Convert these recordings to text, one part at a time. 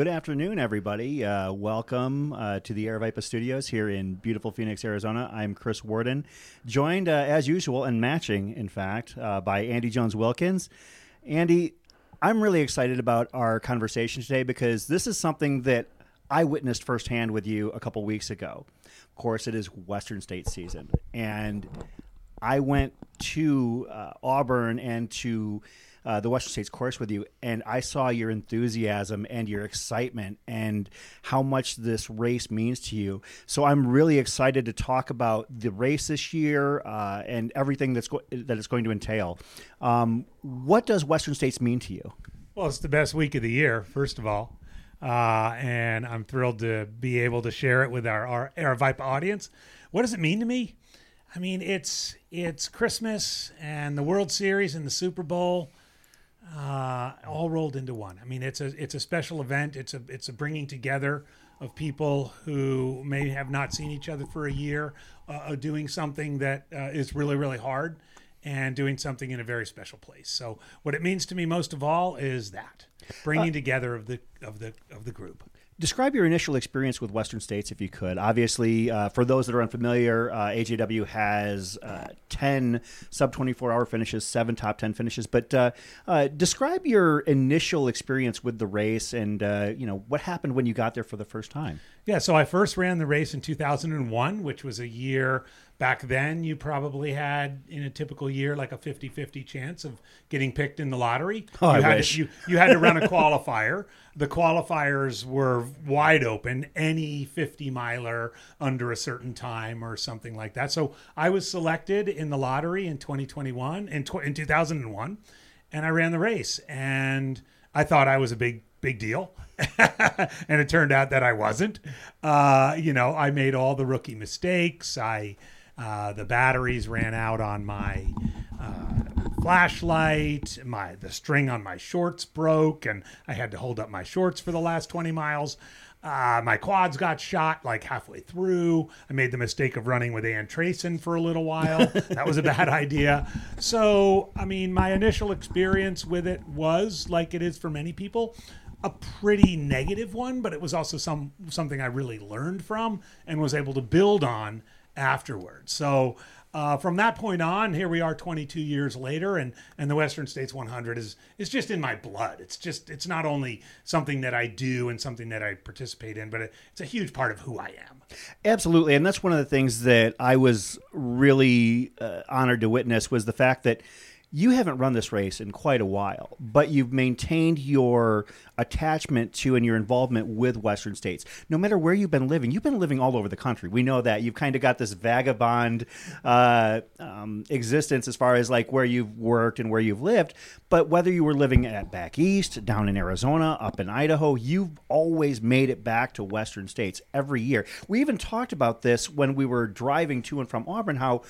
Good afternoon, everybody. Uh, welcome uh, to the Aravaipa Studios here in beautiful Phoenix, Arizona. I'm Chris Worden, joined uh, as usual and matching, in fact, uh, by Andy Jones Wilkins. Andy, I'm really excited about our conversation today because this is something that I witnessed firsthand with you a couple weeks ago. Of course, it is Western State season, and I went to uh, Auburn and to uh, the Western States course with you, and I saw your enthusiasm and your excitement and how much this race means to you. So I'm really excited to talk about the race this year uh, and everything that's go- that it's going to entail. Um, what does Western States mean to you? Well, it's the best week of the year, first of all. Uh, and I'm thrilled to be able to share it with our, our Aravaipa audience. What does it mean to me? I mean, it's it's Christmas and the World Series and the Super Bowl uh, all rolled into one. I mean, it's a it's a special event. It's a it's a bringing together of people who may have not seen each other for a year, uh, doing something that uh, is really really hard, and doing something in a very special place. So, what it means to me most of all is that bringing together of the of the of the group. Describe your initial experience with Western States, if you could. Obviously, uh, for those that are unfamiliar, uh, AJW has uh, 10 sub 24 hour finishes, seven top 10 finishes. But uh, uh, describe your initial experience with the race and uh, you know what happened when you got there for the first time. Yeah, so I first ran the race in 2001, which was a year back then you probably had in a typical year like a 50-50 chance of getting picked in the lottery. Oh, you I had wish. To, you, you had to run a qualifier. the qualifiers were wide open, any 50 miler under a certain time or something like that. So I was selected in the lottery in 2021 in, tw- in 2001 and I ran the race and I thought I was a big big deal. and it turned out that I wasn't. Uh, you know, I made all the rookie mistakes. I uh, the batteries ran out on my uh, flashlight. My the string on my shorts broke, and I had to hold up my shorts for the last twenty miles. Uh, my quads got shot like halfway through. I made the mistake of running with Ann Trason for a little while. that was a bad idea. So, I mean, my initial experience with it was like it is for many people, a pretty negative one, but it was also some something I really learned from and was able to build on afterwards. So uh, from that point on, here we are 22 years later, and and the Western States 100 is is just in my blood. It's just it's not only something that I do and something that I participate in, but it, it's a huge part of who I am. Absolutely, and that's one of the things that I was really uh, honored to witness was the fact that you haven't run this race in quite a while, but you've maintained your attachment to and your involvement with Western states. No matter where you've been living, you've been living all over the country. We know that you've kind of got this vagabond uh, um, existence as far as like where you've worked and where you've lived. But whether you were living at back east, down in Arizona, up in Idaho, you've always made it back to Western states every year. We even talked about this when we were driving to and from Auburn. How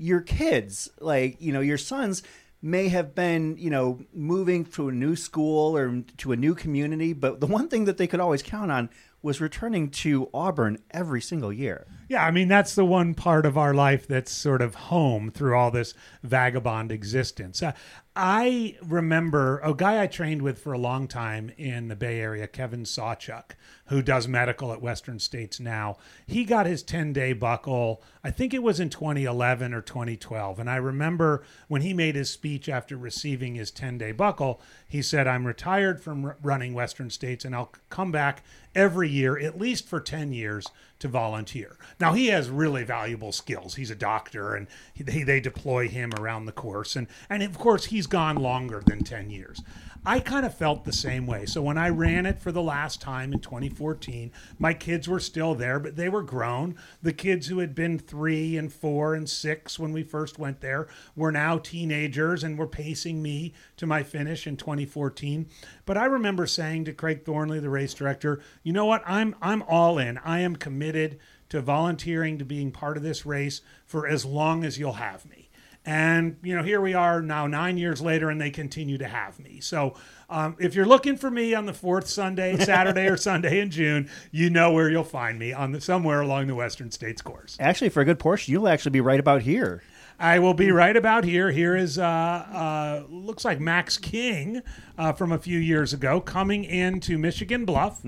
your kids, like you know, your sons may have been, you know, moving to a new school or to a new community, but the one thing that they could always count on was returning to Auburn every single year. Yeah, I mean that's the one part of our life that's sort of home through all this vagabond existence. Uh, I remember a guy I trained with for a long time in the Bay Area, Kevin Sawchuk, who does medical at Western States now. He got his 10 day buckle, I think it was in 2011 or 2012. And I remember when he made his speech after receiving his 10 day buckle, he said, I'm retired from running Western States and I'll come back every year, at least for 10 years, to volunteer. Now, he has really valuable skills. He's a doctor and he, they, they deploy him around the course. And, and of course, he's gone longer than 10 years. I kind of felt the same way. So when I ran it for the last time in 2014, my kids were still there, but they were grown. The kids who had been three and four and six when we first went there were now teenagers and were pacing me to my finish in 2014. But I remember saying to Craig Thornley, the race director, you know what? I'm I'm all in. I am committed to volunteering to being part of this race for as long as you'll have me. And, you know, here we are now nine years later, and they continue to have me. So um, if you're looking for me on the fourth Sunday, Saturday, or Sunday in June, you know where you'll find me on the, somewhere along the Western States course. Actually, for a good portion, you'll actually be right about here. I will be right about here. Here is uh, uh, looks like Max King uh, from a few years ago coming into Michigan Bluff,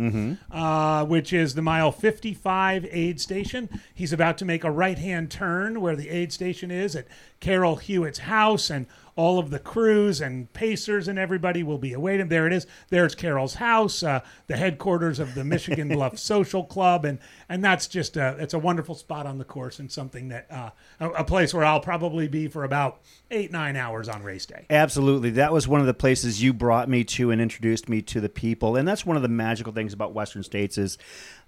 uh, which is the mile 55 aid station. He's about to make a right hand turn where the aid station is at Carol Hewitt's house, and all of the crews and pacers and everybody will be awaiting. There it is. There's Carol's house, uh, the headquarters of the Michigan Bluff Social Club, and and that's just a it's a wonderful spot on the course and something that uh, a, a place where I'll probably be for about eight nine hours on race day. Absolutely. That was one of the places you brought me to and introduced me to the people. And that's one of the magical things about Western States is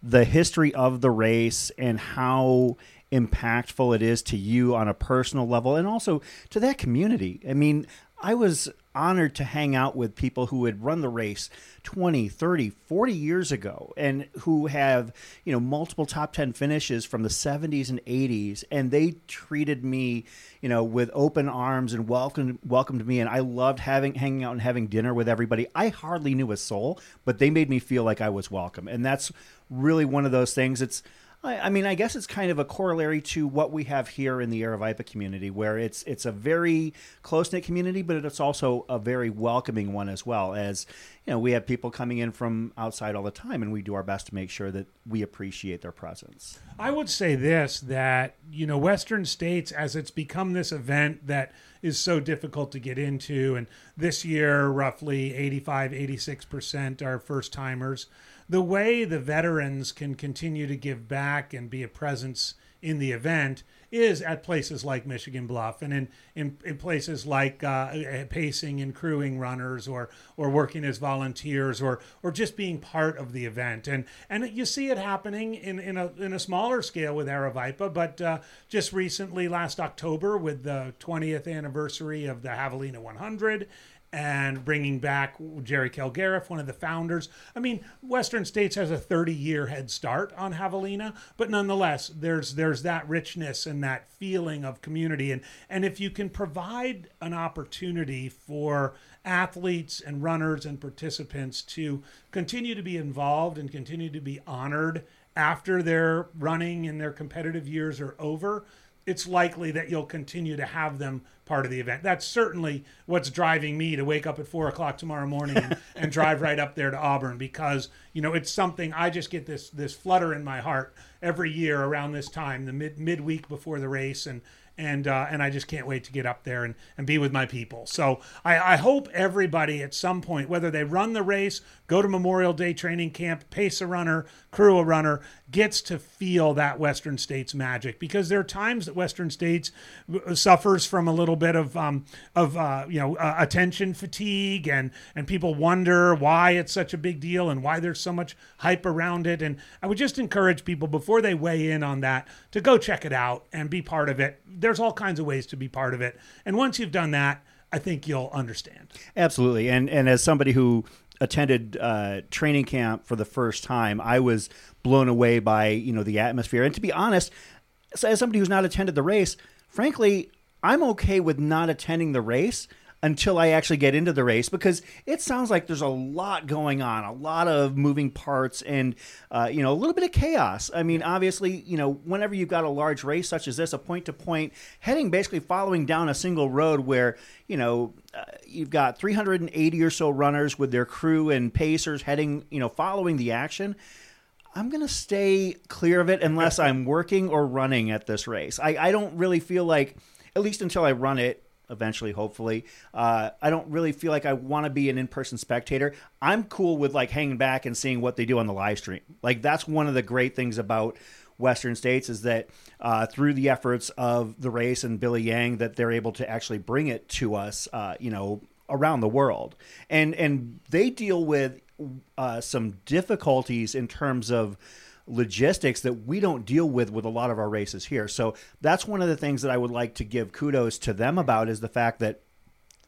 the history of the race and how impactful it is to you on a personal level and also to that community. I mean, I was honored to hang out with people who had run the race 20, 30, 40 years ago and who have, you know, multiple top 10 finishes from the 70s and 80s and they treated me, you know, with open arms and welcomed welcomed me and I loved having hanging out and having dinner with everybody. I hardly knew a soul, but they made me feel like I was welcome. And that's really one of those things. It's I, I mean, I guess it's kind of a corollary to what we have here in the Aravaipa community, where it's it's a very close knit community, but it's also a very welcoming one as well. As you know, we have people coming in from outside all the time, and we do our best to make sure that we appreciate their presence. I would say this that, you know, Western states, as it's become this event that is so difficult to get into, and this year, roughly 85, 86% are first timers. The way the veterans can continue to give back and be a presence in the event is at places like Michigan Bluff and in, in, in places like uh, pacing and crewing runners or or working as volunteers or or just being part of the event. And and you see it happening in, in a in a smaller scale with Aravaipa but uh, just recently last October with the 20th anniversary of the Javelina 100 and bringing back Jerry Kilgariff, one of the founders. I mean, Western States has a 30 year head start on Javelina, but nonetheless, there's there's that richness and that feeling of community. And and if you can provide an opportunity for athletes and runners and participants to continue to be involved and continue to be honored after their running and their competitive years are over, it's likely that you'll continue to have them part of the event. That's certainly what's driving me to wake up at four o'clock tomorrow morning and, and drive right up there to Auburn because you know it's something I just get this this flutter in my heart every year around this time, the mid midweek before the race, and and uh, and I just can't wait to get up there and, and be with my people. So I, I hope everybody at some point, whether they run the race, go to Memorial Day training camp, pace a runner, crew a runner, gets to feel that Western States magic because there are times that Western States suffers from a little bit of um, of uh, you know uh, attention fatigue and and people wonder why it's such a big deal and why there's so much hype around it. And I would just encourage people before they weigh in on that to go check it out and be part of it. There's all kinds of ways to be part of it, and once you've done that. I think you'll understand. Absolutely, and and as somebody who attended uh, training camp for the first time, I was blown away by you know the atmosphere. And to be honest, as somebody who's not attended the race, frankly, I'm okay with not attending the race until I actually get into the race because it sounds like there's a lot going on, a lot of moving parts, and uh, you know a little bit of chaos. I mean, obviously, you know, whenever you've got a large race such as this, a point to point heading, basically following down a single road where you know uh, you've got 380 or so runners with their crew and pacers heading, you know, following the action. I'm going to stay clear of it unless I'm working or running at this race. I, I don't really feel like, at least until I run it, eventually, hopefully. Uh, I don't really feel like I want to be an in person spectator. I'm cool with like hanging back and seeing what they do on the live stream. Like that's one of the great things about Western states is that uh, through the efforts of the race and Billy Yang, that they're able to actually bring it to us, uh, you know, around the world, and and they deal with uh, some difficulties in terms of logistics that we don't deal with with a lot of our races here. So that's one of the things that I would like to give kudos to them about is the fact that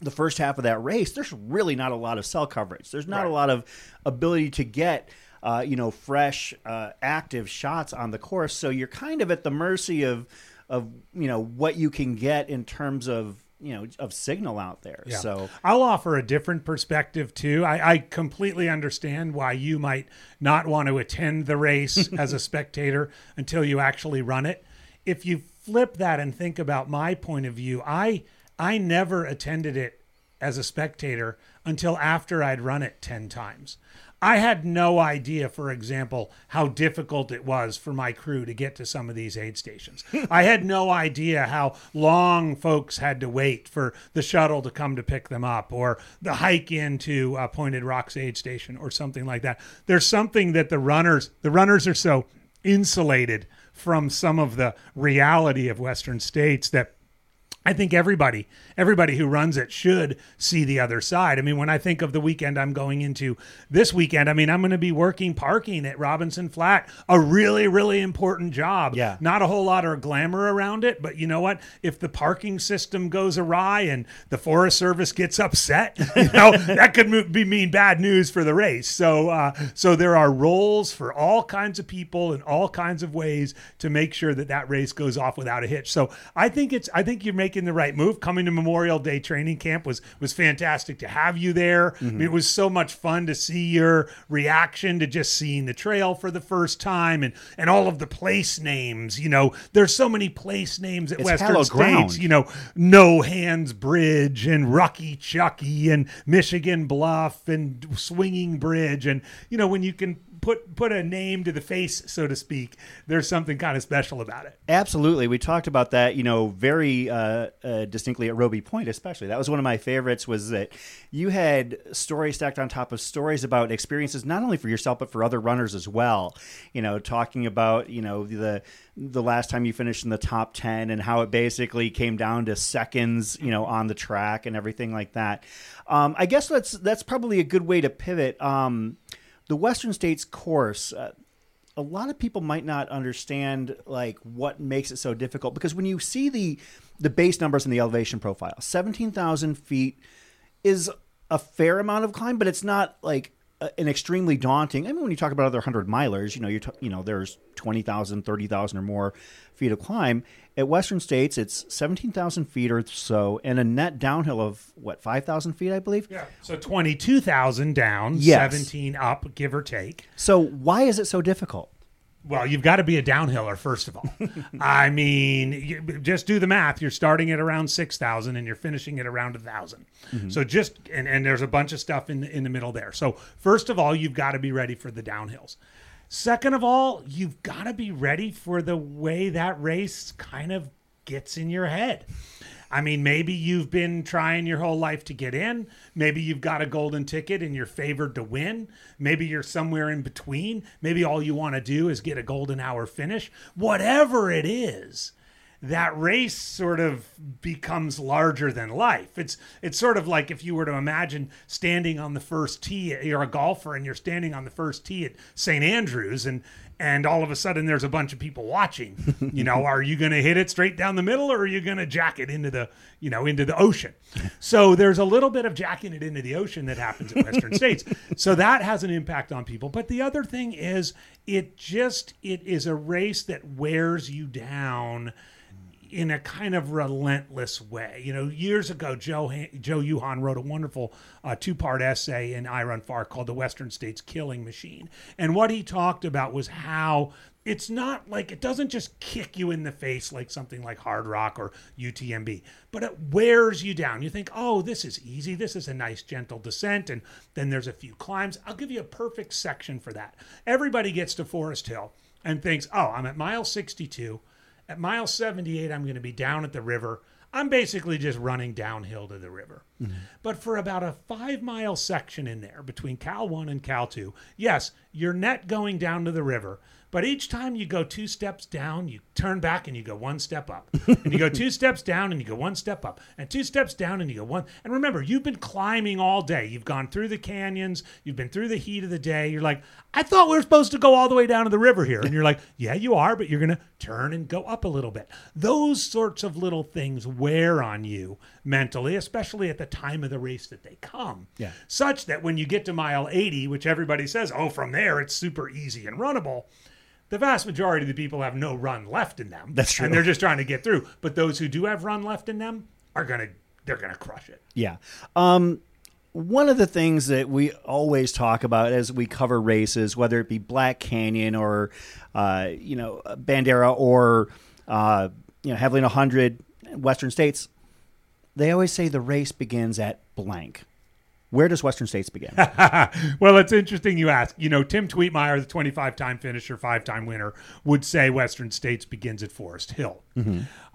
the first half of that race, there's really not a lot of cell coverage. There's not Right. a lot of ability to get, uh, you know, fresh, uh, active shots on the course. So you're kind of at the mercy of, of you know, what you can get in terms of, you know, of signal out there. Yeah. So I'll offer a different perspective too. I, I completely understand why you might not want to attend the race as a spectator until you actually run it. if you flip that and think about my point of view, I I never attended it as a spectator until after I'd run it 10 times. I had no idea, for example, how difficult it was for my crew to get to some of these aid stations. I had no idea how long folks had to wait for the shuttle to come to pick them up or the hike into uh, Pointed Rocks aid station or something like that. There's something that the runners, the runners are so insulated from some of the reality of Western states that I think everybody, everybody who runs it should see the other side. I mean, when I think of the weekend I'm going into this weekend, I mean, I'm going to be working parking at Robinson Flat, a really, really important job. Yeah. Not a whole lot of glamour around it, but you know what? If the parking system goes awry and the Forest Service gets upset, you know, that could be mean bad news for the race. So, uh, so there are roles for all kinds of people in all kinds of ways to make sure that that race goes off without a hitch. So, I think it's, I think you're making the right move. Coming to Memorial Day training camp was was fantastic to have you there. I mean, it was so much fun to see your reaction to just seeing the trail for the first time and and all of the place names. You know, there's so many place names at It's Western States. ground. You know, No Hands Bridge and Rucky Chucky and Michigan Bluff and Swinging Bridge and you know when you can put put a name to the face, so to speak, there's something kind of special about it. Absolutely. We talked about that, you know, very uh, uh, distinctly at Robie Point, especially. That was one of my favorites was that you had stories stacked on top of stories about experiences, not only for yourself, but for other runners as well. You know, talking about, you know, the the last time you finished in the top 10 and how it basically came down to seconds, you know, on the track and everything like that. Um, I guess that's, that's probably a good way to pivot. Um, the Western States course, uh, a lot of people might not understand like what makes it so difficult because when you see the the base numbers in the elevation profile 17,000 feet is a fair amount of climb but it's not like an extremely daunting I mean when you talk about other 100 milers you know you you know there's 20,000 30,000 or more feet of climb at Western States it's 17,000 feet or so and a net downhill of what 5,000 feet I believe Yeah. So 22,000 down, Yes. 17 up, give or take. so why is it so difficult Well, you've got to be a downhiller, first of all. I mean, you, just do the math. You're starting at around 6,000 and you're finishing at around a 1,000. Mm-hmm. So just, and, and there's a bunch of stuff in, in the middle there. So, first of all, you've got to be ready for the downhills. Second of all, you've got to be ready for the way that race kind of gets in your head. I mean, maybe you've been trying your whole life to get in. Maybe you've got a golden ticket and you're favored to win. Maybe you're somewhere in between. Maybe all you want to do is get a golden hour finish. Whatever it is, that race sort of becomes larger than life. It's it's sort of like if you were to imagine standing on the first tee. You're a golfer and you're standing on the first tee at St Andrews, and and all of a sudden there's a bunch of people watching. You know, are you going to hit it straight down the middle, or are you going to jack it into the you know into the ocean? So there's a little bit of jacking it into the ocean that happens in Western states. So that has an impact on people. But the other thing is, it just it is a race that wears you down in a kind of relentless way. You know, years ago, Joe Joe Uhan wrote a wonderful uh, two part essay in iRunFar called "The Western States Killing Machine," and what he talked about was how it's not like it doesn't just kick you in the face like something like Hard Rock or UTMB, but it wears you down. You think, oh, this is easy. This is a nice gentle descent, and then there's a few climbs. I'll give you a perfect section for that. Everybody gets to Forest Hill and thinks, oh, I'm at mile 62. At mile 78, I'm going to be down at the river. I'm basically just running downhill to the river. Mm-hmm. But for about a five mile section in there between Cal 1 and Cal 2, yes, you're net going down to the river. But each time you go two steps down, you turn back and you go one step up. and you go two steps down and you go one step up. And two steps down and you go one. And remember, you've been climbing all day. You've gone through the canyons, you've been through the heat of the day. You're like, I thought we were supposed to go all the way down to the river here. And you're like, yeah, you are, but you're going to turn and go up a little bit. Those sorts of little things wear on you mentally, especially at the time of the race that they come. Yeah. Such that when you get to mile 80, which everybody says, oh, from there it's super easy and runnable, the vast majority of the people have no run left in them. That's true. And they're just trying to get through. But those who do have run left in them are going to, they're going to crush it. Yeah. Um, one of the things that we always talk about as we cover races, whether it be Black Canyon or, uh, you know, Bandera or uh, you know, Heavily 100, Western States, they always say the race begins at blank. Where does Western States begin? well, it's interesting you ask. You know, Tim Twietmeyer, the 25 time finisher, five time winner, would say Western States begins at Forest Hill.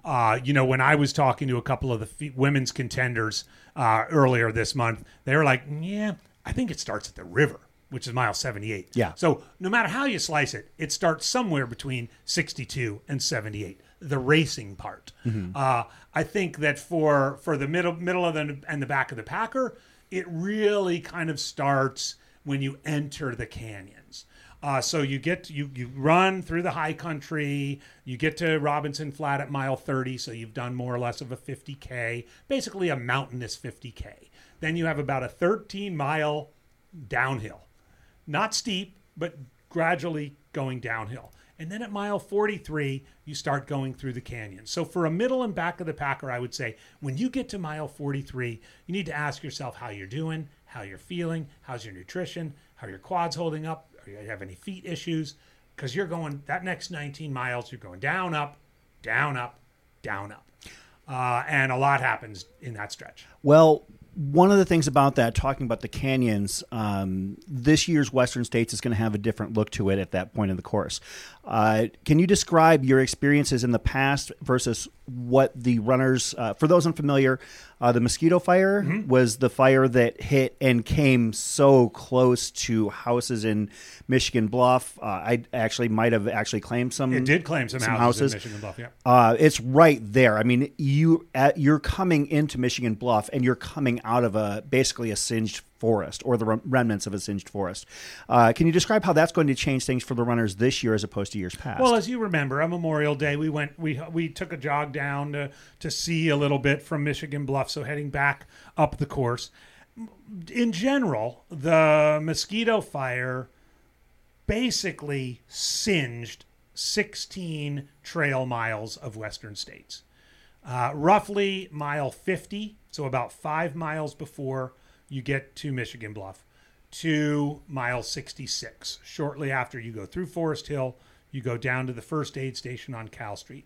Uh, you know, when I was talking to a couple of the fe- women's contenders uh, earlier this month, they were like, yeah, I think it starts at the river, which is mile 78. Yeah. So no matter how you slice it, it starts somewhere between 62 and 78. The racing part. Uh, I think that for for the middle middle of the and the back of the Packer, it really kind of starts when you enter the canyons. Uh, so you get you you run through the high country. You get to Robinson Flat at mile 30, so you've done more or less of a 50k, basically a mountainous 50k. Then you have about a 13 mile downhill, not steep, but gradually going downhill. And then at mile 43, you start going through the canyon. So for a middle and back of the packer, I would say when you get to mile 43, you need to ask yourself how you're doing, how you're feeling, how's your nutrition, how your quads holding up, do you have any feet issues? Because you're going that next 19 miles, you're going down, up, down, up, down, up. Uh, and a lot happens in that stretch. Well, one of the things about that, talking about the canyons, um, this year's Western States is going to have a different look to it at that point in the course. Uh, can you describe your experiences in the past versus what the runners, uh, for those unfamiliar, uh, the mosquito fire was the fire that hit and came so close to houses in Michigan Bluff. Uh, I actually might have actually claimed some. It did claim some, Some houses, houses. in Michigan Bluff, yeah. Uh, it's right there. I mean, you at, you're coming into Michigan Bluff, and you're coming out of a basically a singed forest or the remnants of a singed forest. Uh, can you describe how that's going to change things for the runners this year as opposed to years past? Well, as you remember, on Memorial Day, we went we we took a jog down to to see a little bit from Michigan Bluff. So heading back up the course, in general, the mosquito fire basically singed 16 trail miles of Western states. Uh, roughly mile 50, so about five miles before you get to Michigan Bluff, to mile 66. Shortly after you go through Forest Hill, you go down to the first aid station on Cal Street.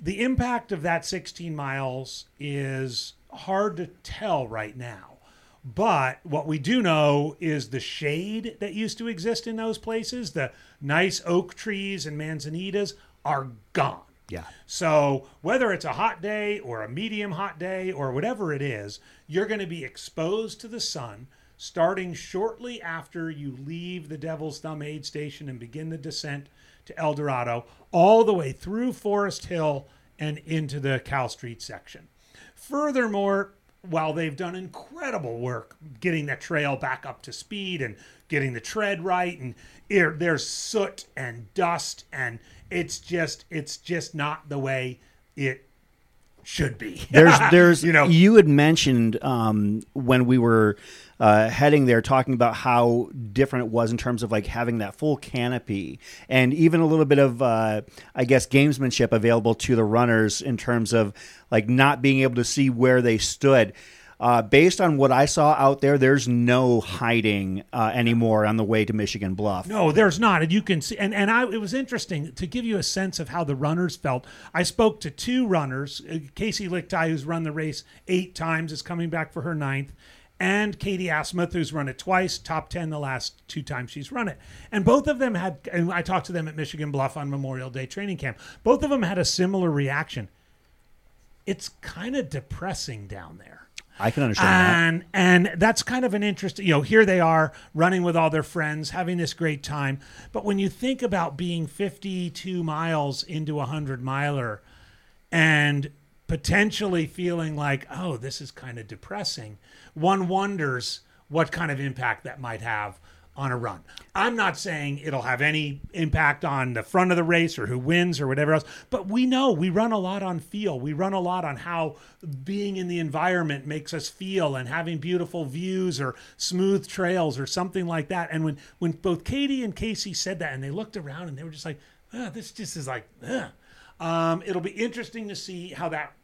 The impact of that 16 miles is hard to tell right now. But what we do know is the shade that used to exist in those places, the nice oak trees and manzanitas, are gone. Yeah. So whether it's a hot day or a medium hot day or whatever it is, you're going to be exposed to the sun starting shortly after you leave the Devil's Thumb aid station and begin the descent to El Dorado, all the way through Forest Hill and into the Cal Street section. Furthermore, while they've done incredible work getting that trail back up to speed and getting the tread right and there- there's soot and dust and it's just it's just not the way it should be There's, there's, you know you had mentioned um, when we were uh, heading there, talking about how different it was in terms of like having that full canopy and even a little bit of, uh, I guess, gamesmanship available to the runners in terms of like not being able to see where they stood. Uh, based on what I saw out there, there's no hiding uh, anymore on the way to Michigan Bluff. No, there's not, and you can see. And and I, it was interesting to give you a sense of how the runners felt. I spoke to two runners. Uh, Kaci Lickteig, who's run the race eight times, is coming back for her ninth, and Katie Asmuth, who's run it twice, top ten the last two times she's run it. And both of them had. And I talked to them at Michigan Bluff on Memorial Day training camp. Both of them had a similar reaction. It's kind of depressing down there I can understand that. and and that's kind of an interesting you know here they are running with all their friends having this great time but when you think about being 52 miles into a 100 miler and potentially feeling like oh this is kind of depressing one wonders what kind of impact that might have on a run. I'm not saying it'll have any impact on the front of the race or who wins or whatever else, but we know we run a lot on feel. We run a lot on how being in the environment makes us feel and having beautiful views or smooth trails or something like that. And when when both Katie and Kaci said that and they looked around and they were just like, "Ah, this just is like, ugh." Um, it'll be interesting to see how that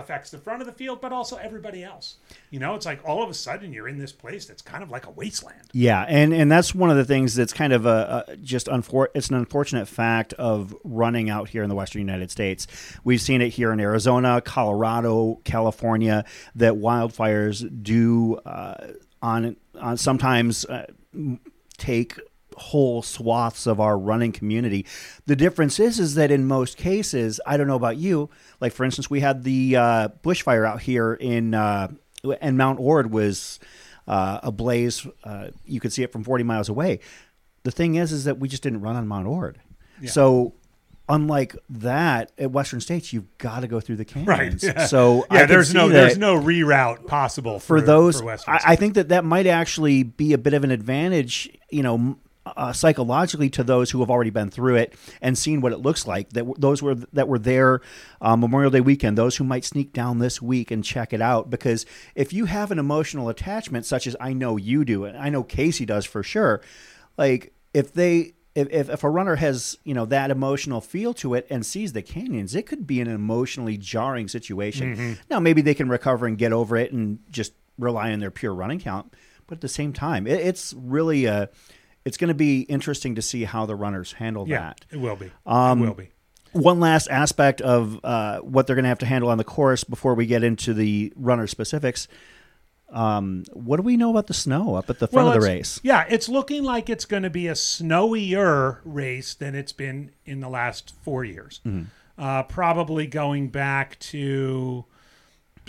affects the front of the field, but also everybody else. You know, it's like all of a sudden you're in this place that's kind of like a wasteland. Yeah, and and that's one of the things that's kind of a, a just unfor- it's an unfortunate fact of running out here in the western United States. We've seen it here in Arizona, Colorado, California that wildfires do uh, on on sometimes uh, take whole swaths of our running community. The difference is is that in most cases, I don't know about you, like for instance, we had the uh, bushfire out here in uh, and Mount Ord was uh, ablaze. Uh, you could see it from 40 miles away. The thing is, is that we just didn't run on Mount Ord. So, unlike that at Western States, you've got to go through the canyons. yeah. So yeah, there's no there's no reroute possible for, for those. For Western I, I think that that might actually be a bit of an advantage. You know. Uh, psychologically, to those who have already been through it and seen what it looks like, that those were that were there uh, Memorial Day weekend, those who might sneak down this week and check it out, because if you have an emotional attachment, such as I know you do, and I know Kaci does for sure, like if they if, if, a runner has you know that emotional feel to it and sees the canyons it could be an emotionally jarring situation. Now maybe they can recover and get over it and just rely on their pure running count but at the same time it, it's really a it's going to be interesting to see how the runners handle yeah, that it will be. Um, it will be. one last aspect of uh, what they're going to have to handle on the course before we get into the runner specifics um, what do we know about the snow up at the front of the race Yeah, it's looking like it's going to be a snowier race than it's been in the last four years. Mm-hmm. Uh, probably going back to.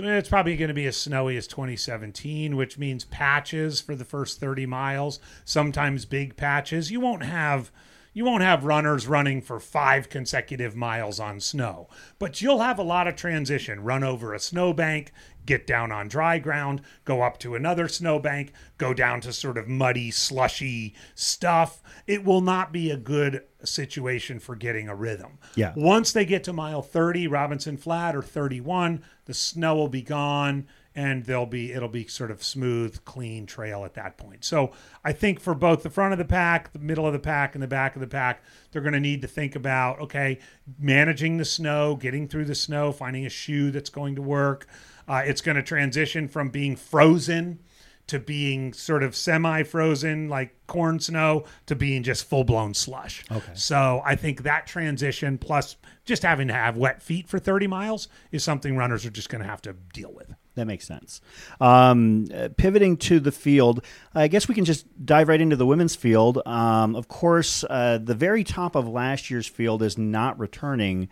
It's probably going to be as snowy as 2017, which means patches for the first 30 miles. Sometimes big patches. You won't have you won't have runners running for five consecutive miles on snow, but you'll have a lot of transition. Run over a snowbank, get down on dry ground, go up to another snowbank, go down to sort of muddy, slushy stuff. It will not be a good situation for getting a rhythm. Yeah. Once they get to mile 30, Robinson Flat or 31, the snow will be gone and they'll be it'll be sort of smooth, clean trail at that point. So I think for both the front of the pack, the middle of the pack, and the back of the pack, they're going to need to think about okay, managing the snow, getting through the snow, finding a shoe that's going to work. Uh, it's going to transition from being frozen to being sort of semi-frozen like corn snow to being just full-blown slush. Okay. So I think that transition plus just having to have wet feet for 30 miles is something runners are just going to have to deal with. That makes sense. Um, pivoting to the field, I guess we can just dive right into the women's field. Um, of course, uh, the very top of last year's field is not returning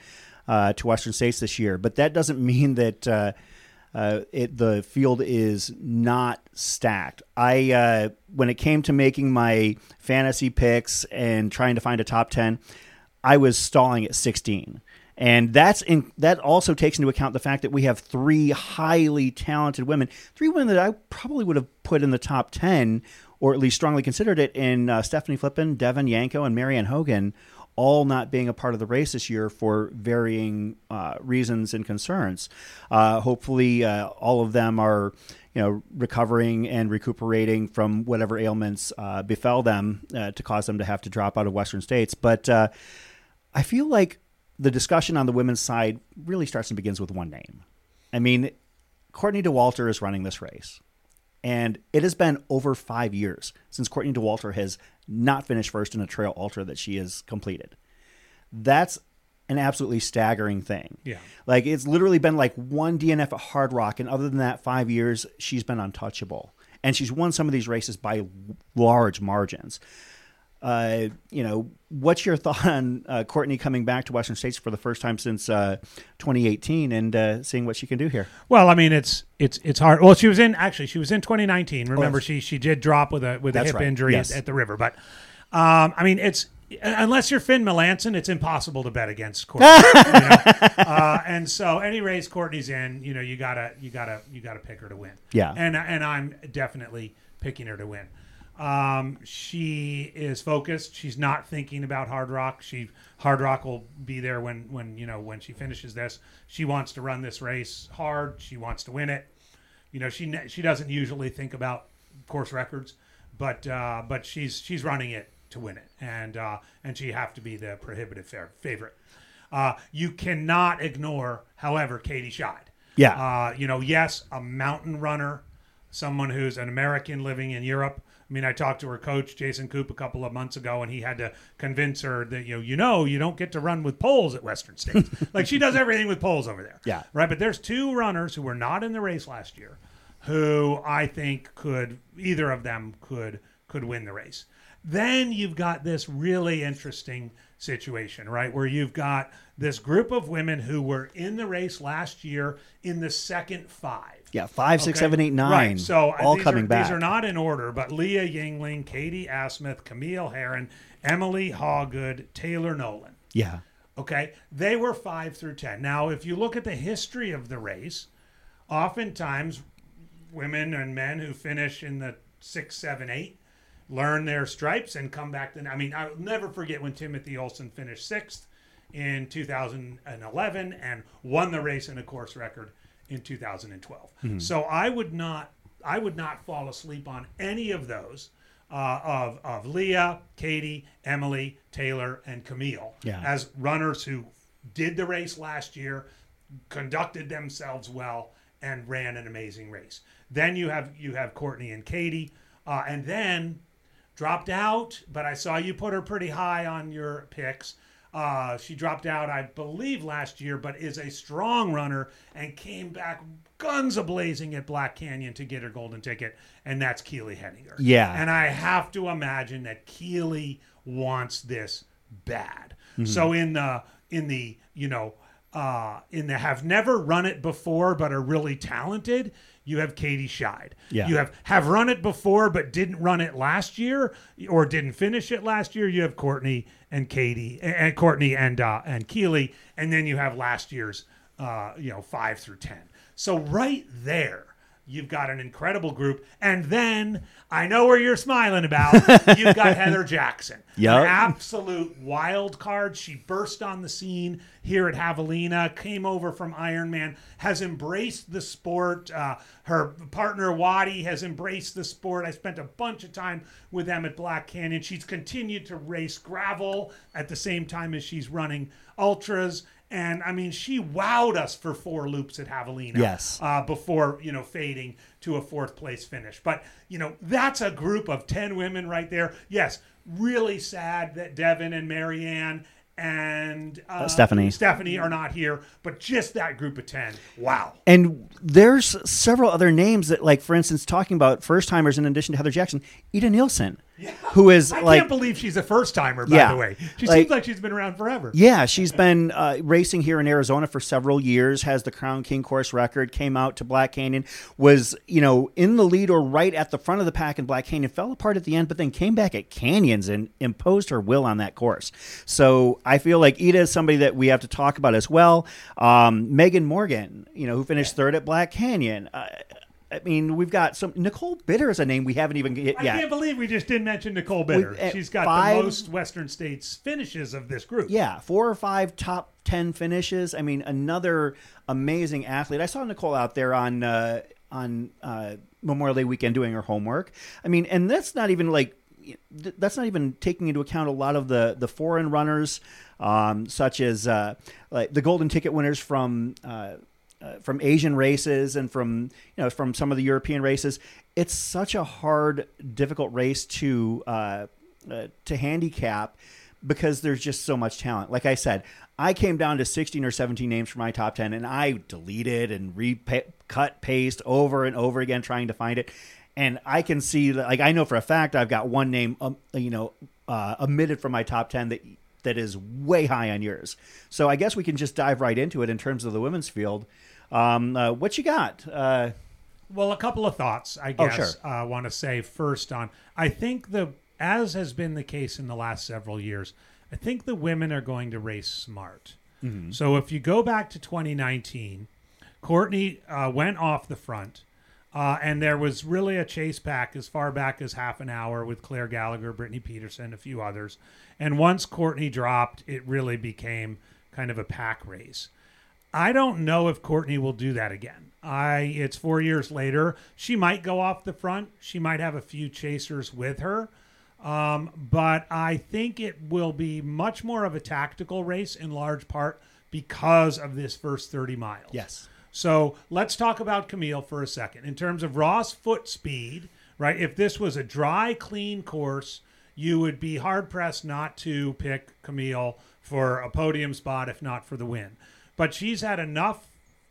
uh, to Western States this year, but that doesn't mean that uh, uh, it, the field is not stacked. I uh, when it came to making my fantasy picks and trying to find a top ten, I was stalling at 16. And that's in that also takes into account the fact that we have three highly talented women, three women that I probably would have put in the top 10 or at least strongly considered it in uh, Stephanie Flippin, Devon Yanko, and Marianne Hogan, all not being a part of the race this year for varying uh, reasons and concerns. Uh, hopefully, uh, all of them are you know recovering and recuperating from whatever ailments uh, befell them uh, to cause them to have to drop out of Western states. But uh, I feel like the discussion on the women's side really starts and begins with one name. I mean, Courtney Dauwalter is running this race. And it has been over five years since Courtney Dauwalter has not finished first in a trail ultra that she has completed. That's an absolutely staggering thing. Yeah. Like it's literally been like one DNF at Hard Rock, and other than that, five years she's been untouchable, and she's won some of these races by large margins. Uh, you know, what's your thought on uh, Courtney coming back to Western States for the first time since uh, 2018 and uh, seeing what she can do here? Well, I mean, it's it's it's hard. Well, she was in actually she was in 2019. Remember, yes. she she did drop with a with a hip right. injury Yes. at, at the river. But um, I mean, it's unless you're Finn Melanson, it's impossible to bet against Courtney. you know? uh, and so, any race Courtney's in, you know, you gotta you gotta you gotta pick her to win. Yeah. and and I'm definitely picking her to win. Um, she is focused. She's not thinking about Hard Rock. She Hard Rock will be there when when you know when she finishes this. She wants to run this race hard. She wants to win it. You know, she she doesn't usually think about course records, but uh, but she's she's running it to win it, and uh, and she have to be the prohibitive fair, favorite. Uh, you cannot ignore, however, Katie Schide. Yeah. Uh, you know, yes, a mountain runner, someone who's an American living in Europe. I mean, I talked to her coach, Jason Koop, a couple of months ago, and he had to convince her that, you know, you know, you don't get to run with poles at Western States. like she does everything with poles over there. Yeah. Right. But there's two runners who were not in the race last year who I think could either of them could could win the race. Then you've got this really interesting situation, right? Where you've got this group of women who were in the race last year in the second five. Yeah, five, six, Okay. seven, eight, nine. Right. So uh, all coming are, back. These are not in order, but Leah Yingling, Katie Asmuth, Camille Herron, Emily Hawgood, Taylor Nolan. yeah. Okay, they were five through ten. Now, if you look at the history of the race, oftentimes women and men who finish in the six, seven, eight learn their stripes and come back. To, I mean, I'll never forget when Timothy Olson finished sixth in 2011 and won the race in a course record in 2012. So I would not, I would not fall asleep on any of those. Uh, of of Leah, Katie, Emily, Taylor, and Camille Yeah. as runners who did the race last year, conducted themselves well, and ran an amazing race. Then you have you have Courtney and Katie, uh, and then dropped out. But I saw you put her pretty high on your picks. Uh, she dropped out, I believe, last year, but is a strong runner and came back guns a blazing at Black Canyon to get her golden ticket, and that's Keely Henninger. Yeah. and I have to imagine that Keely wants this bad. So in the in the you know uh, in the have never run it before but are really talented, you have Katie Schide. Yeah. You have have run it before but didn't run it last year or didn't finish it last year. You have Courtney and Katie and Courtney and uh, and Keely, and then you have last year's uh, you know five through ten. So right there. You've got an incredible group. And then I know where you're smiling about. You've got Heather Jackson. Yep. An absolute wild card. She burst on the scene here at Javelina, came over from Ironman, has embraced the sport. Uh, her partner Wadi has embraced the sport. I spent a bunch of time with them at Black Canyon. She's continued to race gravel at the same time as she's running ultras. And I mean, she wowed us for four loops at Javelina Yes. uh, before you know fading to a fourth place finish. But you know that's a group of ten women right there. Yes, really sad that Devon and Marianne and uh, Stephanie. Stephanie are not here, but just that group of ten. Wow. And there's several other names that, like, for instance, talking about first timers in addition to Heather Jackson, Ida Nilsson, who is I like, can't believe she's a first timer. By Yeah. the way, she Like- seems like she's been around forever. yeah, she's been uh, racing here in Arizona for several years, has the Crown King course record, came out to Black Canyon, was, you know, in the lead or right at the front of the pack in Black Canyon, fell apart at the end, but then came back at Canyons and imposed her will on that course. So I feel like Ida is somebody that we have to talk about as well. Um, Megan Morgan, you know, who finished third at Black Canyon. Uh, I mean, we've got some. Nicole Bitter is a name we haven't even hit I can't believe we just didn't mention Nicole Bitter. uh, She's got five- the most Western States finishes of this group. Yeah, four or five top ten finishes. I mean, another amazing athlete. I saw Nicole out there on uh, on uh, Memorial Day weekend doing her homework. I mean, and that's not even like that's not even taking into account a lot of the the foreign runners, um, such as uh, like the golden ticket winners from. Uh, uh, from Asian races and from you know from some of the European races, it's such a hard, difficult race to uh, uh, to handicap because there's just so much talent. Like I said, I came down to 16 or 17 names for my top 10 and I deleted and recut, paste over and over again trying to find it. And I can see that, like, I know for a fact I've got one name, um, you know, uh, omitted from my top 10 that that is way high on yours. So I guess we can just dive right into it in terms of the women's field. Um, uh, what you got? Uh, Well, a couple of thoughts, I Oh, guess. sure. I want to say first on. I think the as has been the case in the last several years, I think the women are going to race smart. So if you go back to 2019, Courtney uh, went off the front, uh, and there was really a chase pack as far back as half an hour with Claire Gallagher, Brittany Peterson, a few others. And once Courtney dropped, it really became kind of a pack race. I don't know if Courtney will do that again. I it's 4 years later. She might go off the front. She might have a few chasers with her. Um, but I think it will be much more of a tactical race in large part because of this first 30 miles. yes. So let's talk about Camille for a second. In terms of Ross foot speed, right? If this was a dry, clean course, you would be hard pressed not to pick Camille for a podium spot, if not for the win. But she's had enough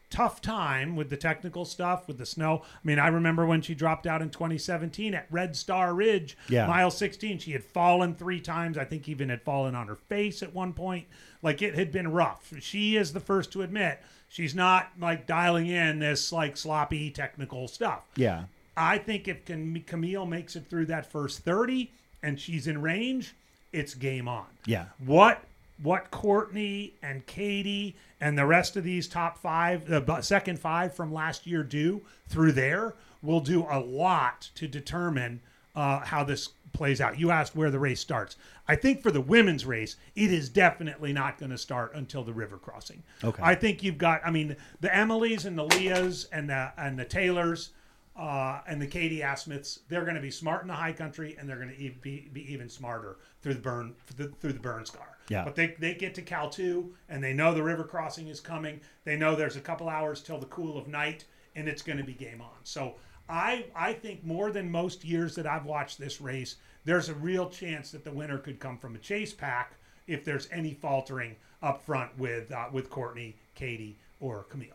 tough time with the technical stuff with the snow. I mean, I remember when she dropped out in 2017 at Red Star Ridge, Yeah. mile 16. She had fallen three times. I think even had fallen on her face at one point. Like it had been rough. She is the first to admit she's not like dialing in this like sloppy technical stuff. Yeah. I think if Cam- Camille makes it through that first 30 and she's in range, it's game on. Yeah. What what Courtney and Katie and the rest of these top five, the second five from last year do through there will do a lot to determine uh, how this plays out. You asked where the race starts. I think for the women's race, it is definitely not going to start until the river crossing. Okay. I think you've got. I mean, the Emilys and the Leahs and the and the Taylors. Uh, and the Katie Asmuths, they're going to be smart in the high country, and they're going to be, be even smarter through the burn through the, through the burn scar. Yeah. But they, they get to Cal 2 and they know the river crossing is coming. They know there's a couple hours till the cool of night and it's going to be game on. So I I think more than most years that I've watched this race, there's a real chance that the winner could come from a chase pack if there's any faltering up front with uh, with Courtney, Katie, or Camille.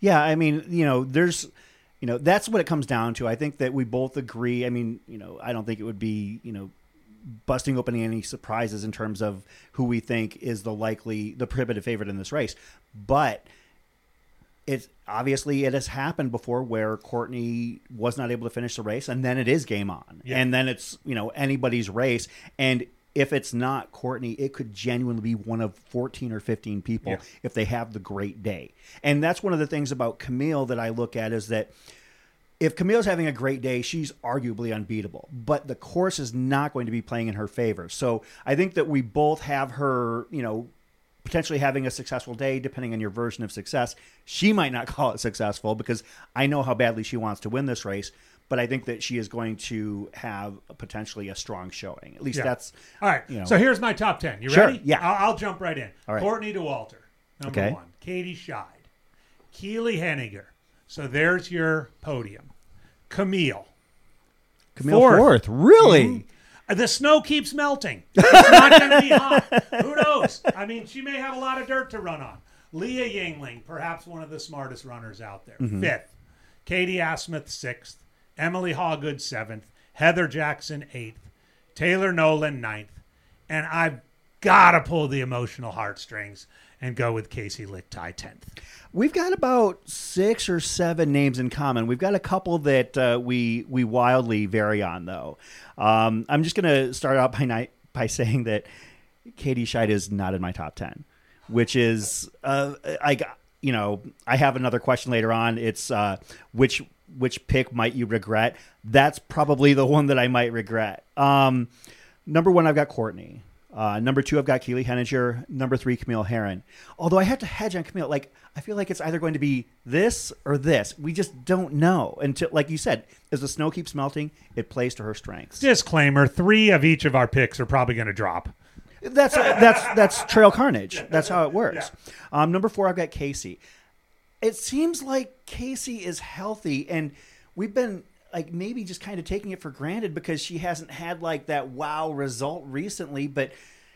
Yeah, I mean, you know, there's, you know, that's what it comes down to. I think that we both agree. I mean, you know, I don't think it would be, you know, busting open any surprises in terms of who we think is the likely, the prohibitive favorite in this race. But it's obviously it has happened before where Courtney was not able to finish the race, and then it is game on, Yeah. and then it's you know anybody's race, and if it's not Courtney, it could genuinely be one of fourteen or fifteen people Yeah. if they have the great day, and that's one of the things about Camille that I look at is that if Camille's having a great day, she's arguably unbeatable. But the course is not going to be playing in her favor. So I think that we both have her, you know, potentially having a successful day, depending on your version of success. She might not call it successful because I know how badly she wants to win this race. But I think that she is going to have potentially a strong showing. At least Yeah. that's All right. You know. So here's my top 10. You Sure, ready? yeah. I'll, I'll jump right in. All right. Courtney Dauwalter, number Okay. one. Katie Schide. Keely Henninger. So there's your podium. Camille. Camille Fourth. Fourth. Really? Uh, The snow keeps melting. It's not going to be hot. Who knows? I mean, she may have a lot of dirt to run on. Leah Yingling, perhaps one of the smartest runners out there, fifth. Katie Asmuth, sixth. Emily Hawgood, seventh. Heather Jackson, eighth. Taylor Nolan, ninth. And I've got to pull the emotional heartstrings and go with Kaci Lickteig, tenth. We've got about six or seven names in common. We've got a couple that uh, we we wildly vary on, though. Um, I'm just going to start out by night by saying that Katie Schide is not in my top ten, which is uh, I you know I have another question later on. It's uh, which which pick might you regret? That's probably the one that I might regret. Um, number one, I've got Courtney. Uh, number two, I've got Keely Henninger. Number three, Camille Herron. Although I have to hedge on Camille, like I feel like it's either going to be this or this. We just don't know until, like you said, as the snow keeps melting, it plays to her strengths. Disclaimer: three of each of our picks are probably going to drop. That's that's that's Trail Carnage. That's how it works. Um, number four, I've got Kaci. It seems like Kaci is healthy, and we've been like maybe just kind of taking it for granted because she hasn't had like that wow result recently. But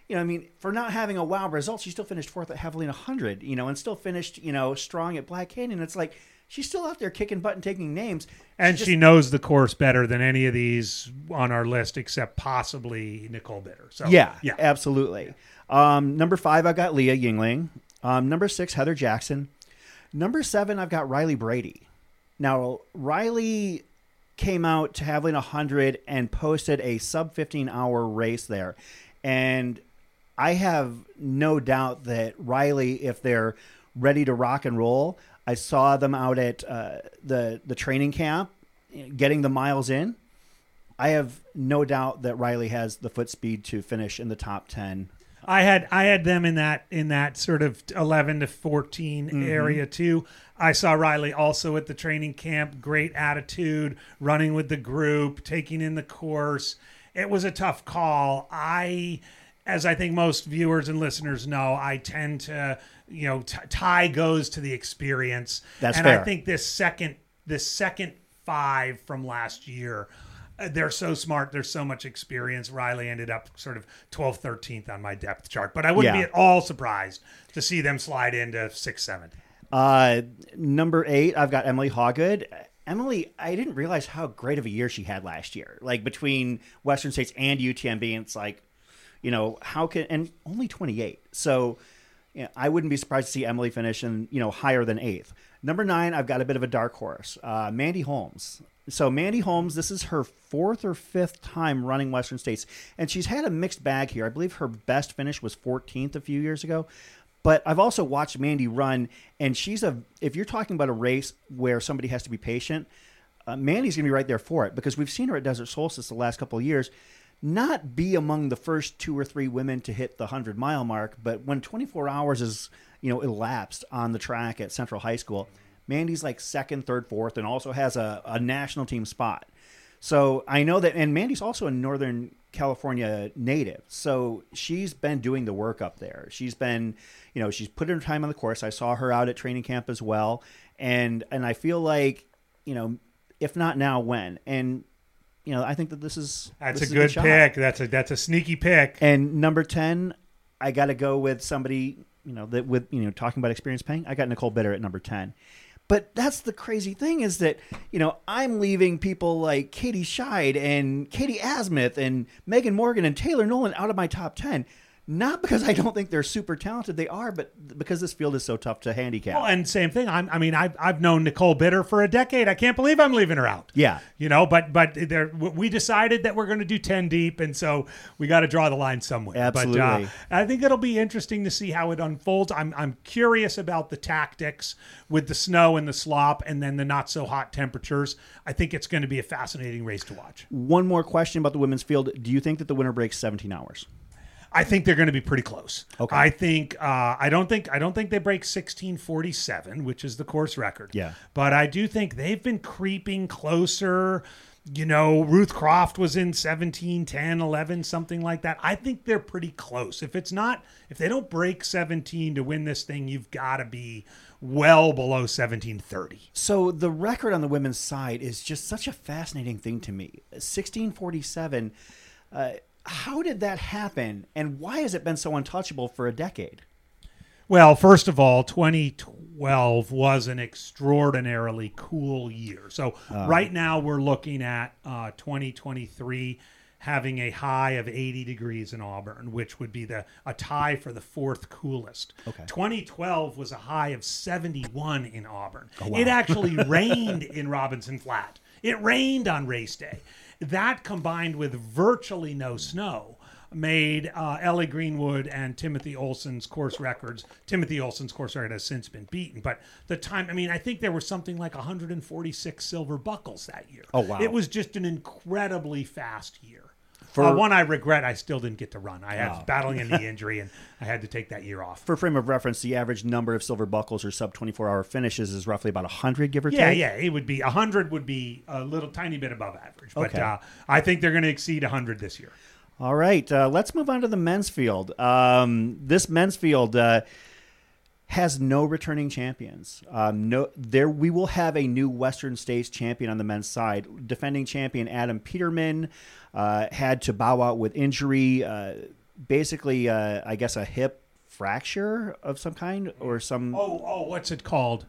you know, I mean, for not having a wow result, she still finished fourth at Javelina 100. You know, and still finished you know strong at Black Canyon. It's like she's still out there kicking butt and taking names. And just- she knows the course better than any of these on our list, except possibly Nicole Bitter. So Yeah, yeah. absolutely. Um, number five, I've got Leah Yingling. Um, number six, Heather Jackson. Number seven, I've got Riley Brady. Now, Riley came out to Javelina 100 and posted a sub 15 hour race there. And I have no doubt that Riley, if they're ready to rock and roll, I saw them out at uh, the the training camp, getting the miles in. I have no doubt that Riley has the foot speed to finish in the top ten. I had I had them in that in that sort of eleven to 14 Mm-hmm. area too. I saw Riley also at the training camp. Great attitude, running with the group, taking in the course. It was a tough call. I as I think most viewers and listeners know, I tend to, you know, t- tie goes to the experience. That's and I think this second, this second five from last year, they're so smart. There's so much experience. Riley ended up sort of 12th, 13th on my depth chart, but I wouldn't Yeah. be at all surprised to see them slide into 6th, 7th. Uh, number eight, I've got Emily Hawgood. Emily, I didn't realize how great of a year she had last year. Like between Western States and UTMB, it's like, you know, how can and only 28. So, you know, I wouldn't be surprised to see Emily finish in you know higher than eighth. Number nine, I've got a bit of a dark horse, uh, Mandy Holmes. So Mandy Holmes, this is her fourth or fifth time running Western States, and she's had a mixed bag here. I believe her best finish was 14th a few years ago. But I've also watched Mandy run, and she's a. If you're talking about a race where somebody has to be patient, uh, Mandy's going to be right there for it because we've seen her at Desert Solstice the last couple of years, not be among the first two or three women to hit the hundred mile mark, but when 24 hours is you know elapsed on the track at Central High School, Mandy's like second, third, fourth, and also has a, a national team spot. So I know that, and Mandy's also a Northern California native. So she's been doing the work up there. She's been, you know, she's put her time on the course. I saw her out at training camp as well, and and I feel like, you know, if not now, when? And you know, I think that this is That's this a good shot. pick. That's a that's a sneaky pick. And number ten, I got to go with somebody, you know, that with you know talking about experience paying. I got Nicole Bitter at number ten. But that's the crazy thing is that you know I'm leaving people like Katie Schide and Katie Asmuth and Megan Morgan and Taylor Nolan out of my top ten, not because I don't think they're super talented. They are, but because this field is so tough to handicap. Well, and same thing. I'm, I mean, I've, I've known Nicole Bitter for a decade. I can't believe I'm leaving her out. Yeah. You know, but but there, we decided that we're going to do 10 deep, and so we got to draw the line somewhere. But uh, Absolutely. I think it'll be interesting to see how it unfolds. I'm, I'm curious about the tactics with the snow and the slop and then the not so hot temperatures. I think it's going to be a fascinating race to watch. One more question about the women's field: Do you think that the winner breaks 17 hours? I think they're going to be pretty close. Okay. I think uh, I don't think I don't think they break 1647, which is the course record. Yeah. But I do think they've been creeping closer. You know, Ruth Croft was in 17, 10, 11, something like that. I think they're pretty close. If it's not, if they don't break 17 to win this thing, you've got to be well below 1730. So the record on the women's side is just such a fascinating thing to me. 1647. Uh, how did that happen, and why has it been so untouchable for a decade? Well, first of all, 2012 was an extraordinarily cool year. So right now we're looking at uh, 2023 having a high of 80 degrees in Auburn, which would be the a tie for the fourth coolest. Okay. 2012 was a high of 71 in Auburn. Wow. It actually rained in Robinson Flat. It rained on race day. That combined with virtually no snow made uh, Ellie Greenwood and Timothy Olson's course records. Timothy Olson's course record has since been beaten, but the time, I mean, I think there were something like 146 silver buckles that year. Oh, wow. It was just an incredibly fast year. For- uh, one I regret I still didn't get to run. I had battling a knee injury and I had to take that year off. For frame of reference, the average number of silver buckles or sub 24 hour finishes is roughly about 100, give or Yeah, take. yeah, it would be 100 would be a little tiny bit above average, but Okay. uh, I think they're going to exceed 100 this year. All right, uh, let's move on to the men's field. Um, this men's field uh, has no returning champions. Um, no, there we will have a new Western States champion on the men's side. Defending champion Adam Peterman uh, had to bow out with injury. Uh, basically, uh, I guess a hip fracture of some kind or some. Oh, oh, what's it called?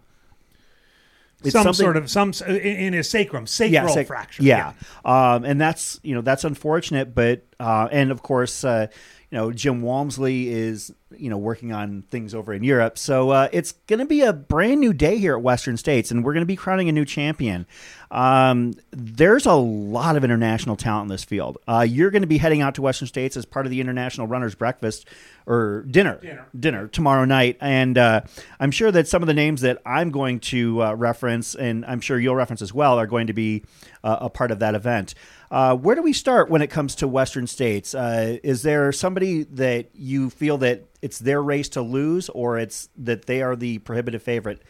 It's some sort of some in, in his sacrum, sacral sac- fracture. Yeah, Um, and that's you know that's unfortunate, but uh, and of course uh, you know Jim Walmsley is you know working on things over in Europe, so uh, it's going to be a brand new day here at Western States, and we're going to be crowning a new champion. Um, there's a lot of international talent in this field. Uh, you're going to be heading out to Western States as part of the International Runners Breakfast or dinner Dinner. dinner tomorrow night, and uh, I'm sure that some of the names that I'm going to uh, reference, and I'm sure you'll reference as well, are going to be uh, a part of that event. Uh, where do we start when it comes to Western states? Uh, is there somebody that you feel that it's their race to lose, or it's that they are the prohibitive favorite?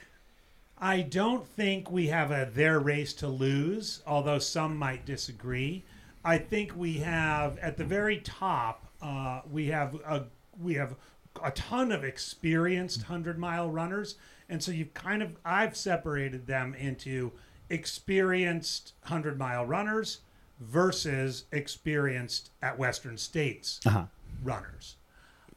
I don't think we have a their race to lose, although some might disagree. I think we have at the very top Uh, we have a we have a ton of experienced hundred mile runners, and so you've kind of I've separated them into experienced hundred mile runners versus experienced at Western States Uh-huh. runners.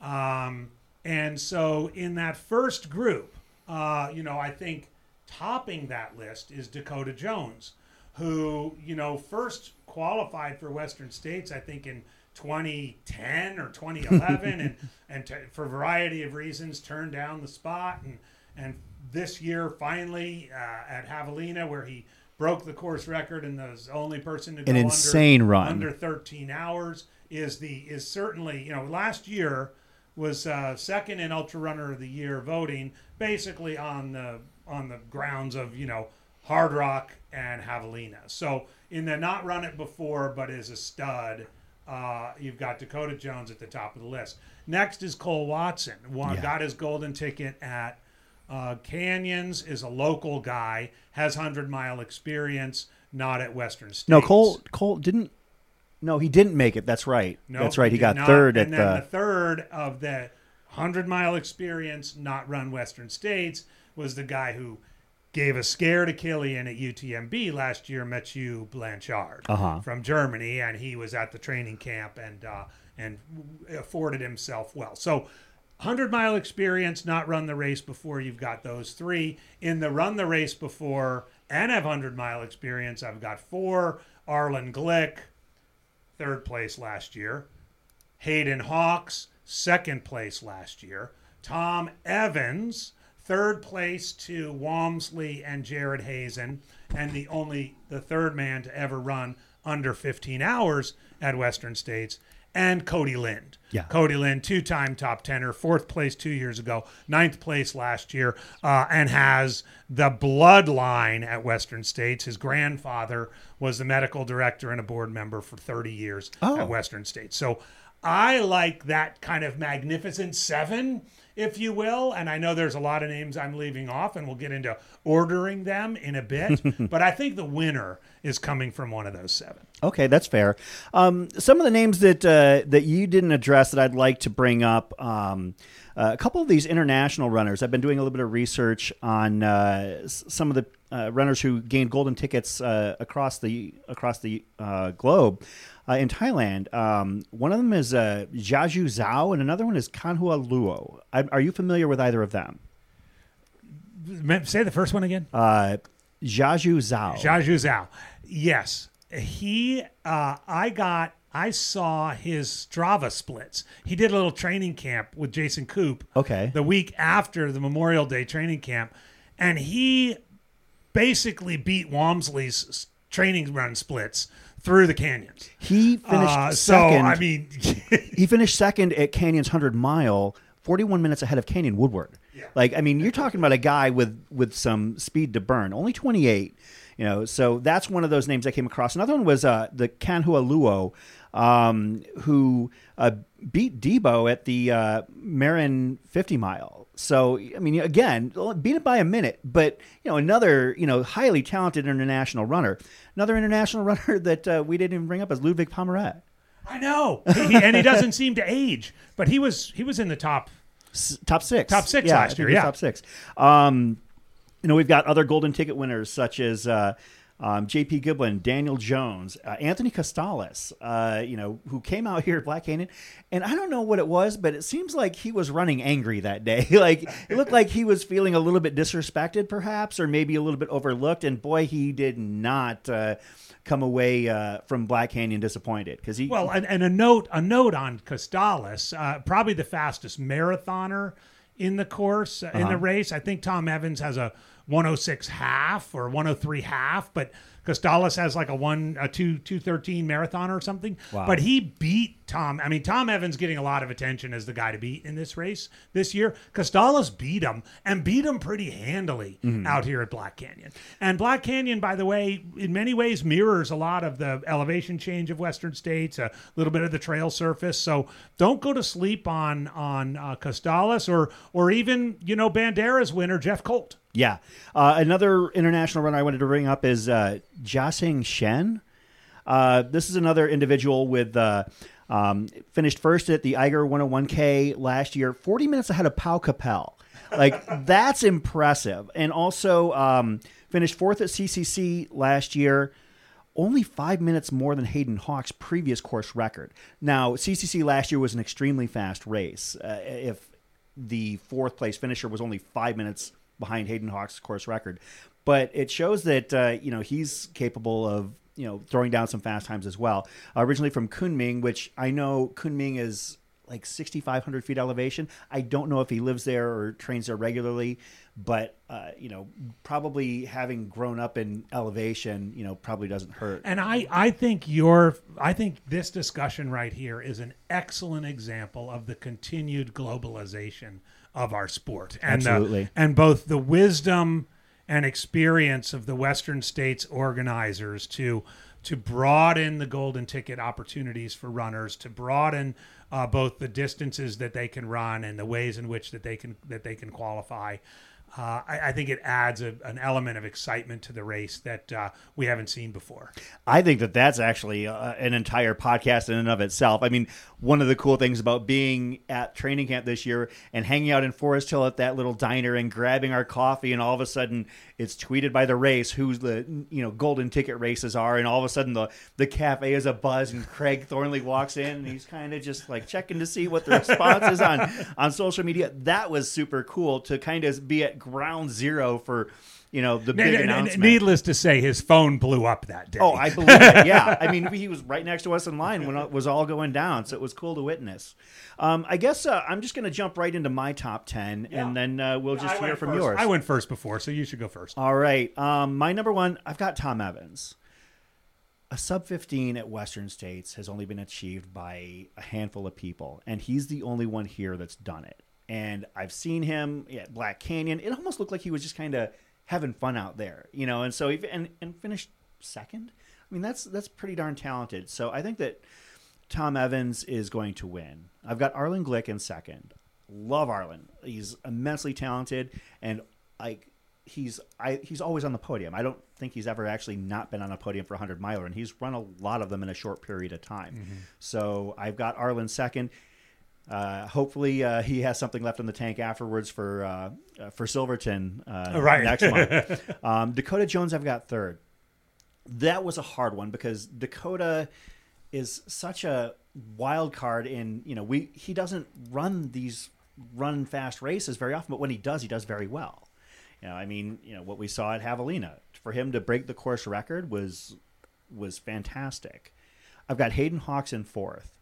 Um, and so in that first group, uh, you know, I think topping that list is Dakota Jones, who, you know, first qualified for Western States, I think in 2010 or 2011, and, and t- for a variety of reasons turned down the spot. And, and this year, finally, uh, at Javelina, where he broke the course record and was the only person to go An under- insane run. under 13 hours is the is certainly you know last year was uh, second in ultra runner of the year voting basically on the on the grounds of you know hard rock and javelina so in the not run it before but is a stud uh, you've got dakota jones at the top of the list next is cole watson one Yeah. got his golden ticket at uh, Canyons is a local guy, has hundred mile experience, not at Western States. No, Cole Cole didn't. No, he didn't make it. That's right. No, That's right. He did got not. third at then the. the third of the hundred mile experience, not run Western States, was the guy who gave a scare to Kilian at UTMB last year, Mathieu Blanchard Uh-huh. from Germany, and he was at the training camp and uh, and afforded himself well. So. 100 mile experience, not run the race before. You've got those three. In the run the race before and have 100 mile experience, I've got four. Arlen Glick, third place last year. Hayden Hawks, second place last year. Tom Evans, third place to Walmsley and Jared Hazen, and the only the third man to ever run under 15 hours at Western States. And Cody Lind. Yeah. Cody Lind, two time top tenner, fourth place two years ago, ninth place last year, uh, and has the bloodline at Western States. His grandfather was the medical director and a board member for 30 years Oh. at Western States. So I like that kind of magnificent seven, if you will. And I know there's a lot of names I'm leaving off, and we'll get into ordering them in a bit. but I think the winner is coming from one of those seven. Okay, that's fair. Um, some of the names that uh, that you didn't address that I'd like to bring up. Um, uh, a couple of these international runners. I've been doing a little bit of research on uh, some of the uh, runners who gained golden tickets uh, across the across the uh, globe. Uh, in Thailand, um, one of them is uh, Jiaju Zhao, and another one is Kanhua Luo. I, are you familiar with either of them? Say the first one again. Uh, Jiaju Zhao. Jiaju Zhao. Yes. He, uh, I got, I saw his Strava splits. He did a little training camp with Jason Koop. Okay. The week after the Memorial Day training camp. And he basically beat Walmsley's training run splits through the canyons. he finished Uh, so, second. I mean, he finished second at Canyon's 100 mile, 41 minutes ahead of Canyon Woodward. Yeah. Like, I mean, you're talking about a guy with with some speed to burn. Only 28, you know. So that's one of those names I came across. Another one was uh, the Kanhua Luo, um, who uh, beat Debo at the uh, Marin 50 mile. So, I mean, again, beat it by a minute, but you know, another you know highly talented international runner. Another international runner that uh, we didn't even bring up is Ludovic Pommeret. I know. He- and he doesn't seem to age, but he was he was in the top. S- top six. Top six yeah, last year, yeah. Top six. Um, you know, we've got other golden ticket winners such as uh, um, J.P. Giblin, Daniel Jones, uh, Anthony Costales. Uh, you know, who came out here at Black Canyon, and I don't know what it was, but it seems like he was running angry that day. like it looked like he was feeling a little bit disrespected, perhaps, or maybe a little bit overlooked. And boy, he did not. Uh, Come away uh, from Black Canyon disappointed because he Well, and, and a note a note on Costales, uh, probably the fastest marathoner in the course uh, in Uh-huh. the race. I think Tom Evans has a 106 half or 103 half, but Costales has like a one a two two thirteen marathon or something. Wow. But he beat Tom. I mean, Tom Evans getting a lot of attention as the guy to beat in this race this year. Costales beat him and beat him pretty handily Mm-hmm. out here at Black Canyon. And Black Canyon, by the way, in many ways mirrors a lot of the elevation change of Western States, a little bit of the trail surface. So don't go to sleep on on uh, Costales or or even you know Bandera's winner Jeff Colt. Yeah. Uh, another international runner I wanted to bring up is uh, Jiasheng Shen. Uh, this is another individual with uh, um, finished first at the Eiger 101K last year, 40 minutes ahead of Pau Capell. Like that's impressive, and also um, finished fourth at CCC last year. Only five minutes more than Hayden Hawk's previous course record. Now, CCC last year was an extremely fast race. Uh, if the fourth place finisher was only five minutes behind Hayden Hawk's course record, but it shows that uh, you know he's capable of you know throwing down some fast times as well. Uh, originally from Kunming, which I know Kunming is like 6,500 feet elevation. I don't know if he lives there or trains there regularly, but uh, you know, probably having grown up in elevation, you know, probably doesn't hurt. And I, I think your, I think this discussion right here is an excellent example of the continued globalization of our sport, and the- Absolutely. and both the wisdom and experience of the Western states organizers to to broaden the golden ticket opportunities for runners, to broaden uh, both the distances that they can run and the ways in which that they can that they can qualify. Uh, I, I think it adds a, an element of excitement to the race that uh, we haven't seen before. I think that that's actually uh, an entire podcast in and of itself. I mean, one of the cool things about being at training camp this year and hanging out in Forest Hill at that little diner and grabbing our coffee, and all of a sudden it's tweeted by the race who's the you know golden ticket races are, and all of a sudden the the cafe is a buzz, and Craig Thornley walks in and he's kind of just like checking to see what the response is on on social media. That was super cool to kind of be at ground zero for. You know the big announcement. Needless to say, his phone blew up that day. Oh, I believe it. Yeah, I mean, he was right next to us in line when it was all going down, so it was cool to witness. Um, I guess uh, I'm just going to jump right into my top ten, and then uh, we'll just I hear from first. yours. I went first before, so you should go first. All right, um, my number one, I've got Tom Evans. A sub 15 at Western States has only been achieved by a handful of people, and he's the only one here that's done it. And I've seen him at Black Canyon. It almost looked like he was just kind of having fun out there, you know. And so he and, and finished second. I mean, that's that's pretty darn talented. So I think that Tom Evans is going to win. I've got Arlen Glick in second. Love Arlen. He's immensely talented and like he's I he's always on the podium. I don't think he's ever actually not been on a podium for a 100 miler and he's run a lot of them in a short period of time. Mm-hmm. So I've got Arlen second. Uh, hopefully uh, he has something left in the tank afterwards for uh, for Silverton uh, Right. next month. um, Dakota Jones I've got third that was a hard one because Dakota is such a wild card in you know we he doesn't run these run fast races very often but when he does he does very well you know I mean you know what we saw at Javelina for him to break the course record was was fantastic I've got Hayden Hawks in fourth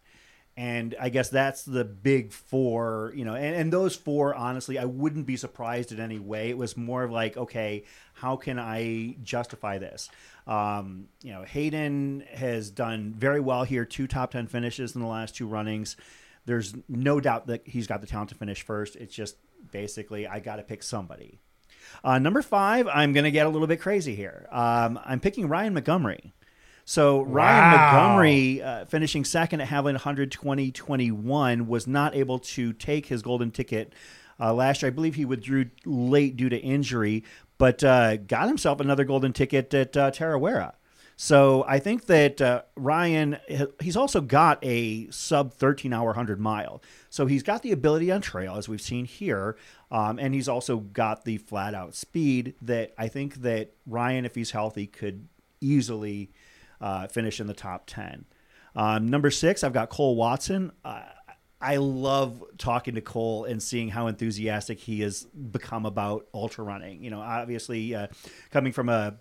and I guess that's the big four, you know, and, and those four, honestly, I wouldn't be surprised in any way. It was more of like, okay, how can I justify this? Um, you know, Hayden has done very well here, two top 10 finishes in the last two runnings. There's no doubt that he's got the talent to finish first. It's just basically, I got to pick somebody. Uh, number five, I'm going to get a little bit crazy here. Um, I'm picking Ryan Montgomery. So Ryan Wow. Montgomery, uh, finishing second at Javelina 120 21, was not able to take his golden ticket uh, last year. I believe he withdrew late due to injury, but uh, got himself another golden ticket at uh, Tarawera. So I think that uh, Ryan, he's also got a sub 13 hour 100 mile. So he's got the ability on trail, as we've seen here. Um, and he's also got the flat out speed that I think that Ryan, if he's healthy, could easily uh, finish in the top 10. Um, number six, I've got Cole Watson. Uh, I love talking to Cole and seeing how enthusiastic he has become about ultra running. You know, obviously, uh, coming from a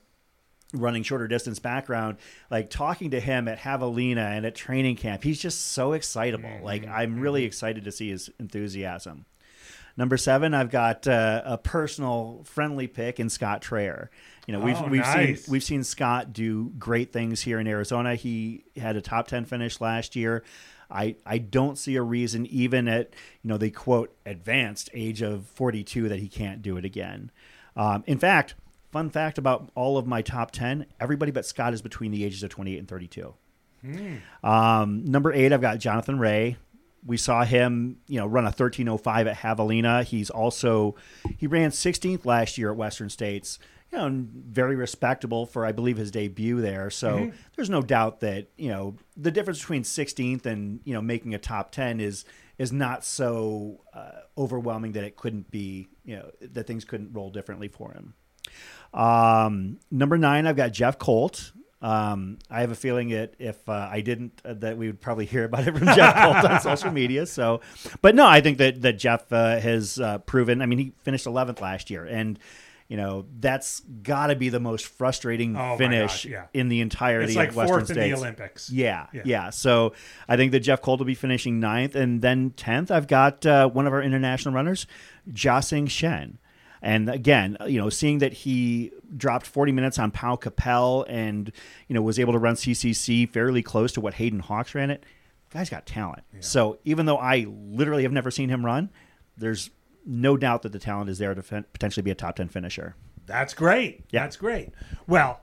running shorter distance background, like talking to him at Javelina and at training camp, he's just so excitable. Like, I'm really excited to see his enthusiasm. Number seven, I've got uh, a personal friendly pick in Scott Traer. You know, we've Oh, we've nice. seen we've seen Scott do great things here in Arizona. He had a top ten finish last year. I I don't see a reason, even at you know the quote advanced age of forty two, that he can't do it again. Um, in fact, fun fact about all of my top ten: everybody but Scott is between the ages of twenty eight and thirty two. Um, number eight, I've got Jonathan Rea. We saw him, you know, run a 1305 at Javelina. He's also he ran 16th last year at Western States. you know, very respectable for I believe his debut there. So there's no doubt that you know the difference between 16th and you know making a top 10 is is not so uh, overwhelming that it couldn't be you know that things couldn't roll differently for him. Um, number nine, I've got Jeff Colt. Um, I have a feeling that if uh, I didn't, uh, that we would probably hear about it from Jeff Colt on social media. So, but no, I think that that Jeff uh, has uh, proven. I mean, he finished 11th last year, and you know that's got to be the most frustrating Oh finish gosh, yeah. in the entirety It's like of Western fourth in the States. Olympics. Yeah, Yeah. yeah, So I think that Jeff Colt will be finishing ninth, and then tenth. I've got uh, one of our international runners, Jiasheng Shen. And again, you know, seeing that he dropped 40 minutes on Pau Capell and you know was able to run CCC fairly close to what Hayden Hawks ran it, guy's got talent. So even though I literally have never seen him run, there's no doubt that the talent is there to fin- potentially be a top 10 finisher. That's great. Yeah. That's great. Well,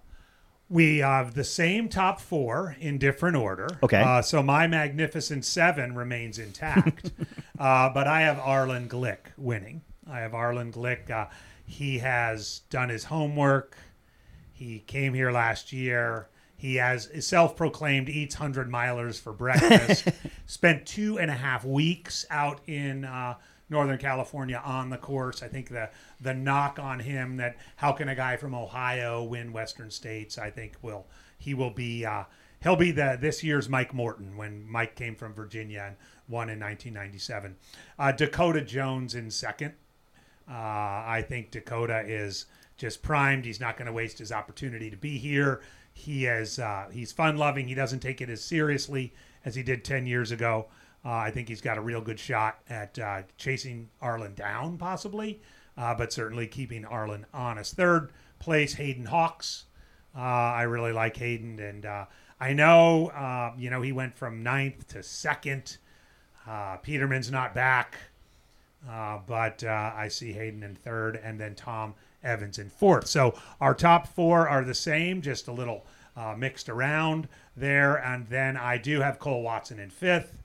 we have the same top four in different order. Okay. Uh, so my magnificent seven remains intact, uh, but I have Arlen Glick winning. I have Arlen Glick. Uh, he has done his homework. He came here last year. He has self-proclaimed eats hundred milers for breakfast. Spent two and a half weeks out in uh, Northern California on the course. I think the the knock on him that how can a guy from Ohio win Western States? I think will he will be uh, he'll be the this year's Mike Morton when Mike came from Virginia and won in 1997. Uh, Dakota Jones in second. Uh, I think Dakota is just primed. He's not going to waste his opportunity to be here. He is uh, he's fun loving. He doesn't take it as seriously as he did ten years ago. Uh, I think he's got a real good shot at uh, chasing Arlen down, possibly, uh, but certainly keeping Arlen honest. Third place, Hayden Hawks. Uh, I really like Hayden, and uh, I know you know he went from ninth to second. Peterman's not back. Uh, but uh, I see Hayden in third, and then Tom Evans in fourth. So our top four are the same, just a little uh, mixed around there. And then I do have Cole Watson in fifth,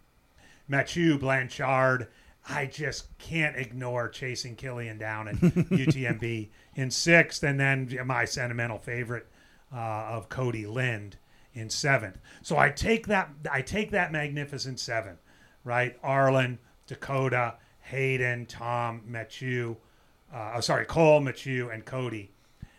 Mathieu Blanchard. I just can't ignore chasing Kilian down at UTMB in sixth, and then my sentimental favorite uh, of Cody Lind in seventh. So I take that I take that magnificent seven, right? Arlen, Dakota, Hayden, Tom, Mathieu, uh, oh, sorry, Cole, Mathieu, and Cody.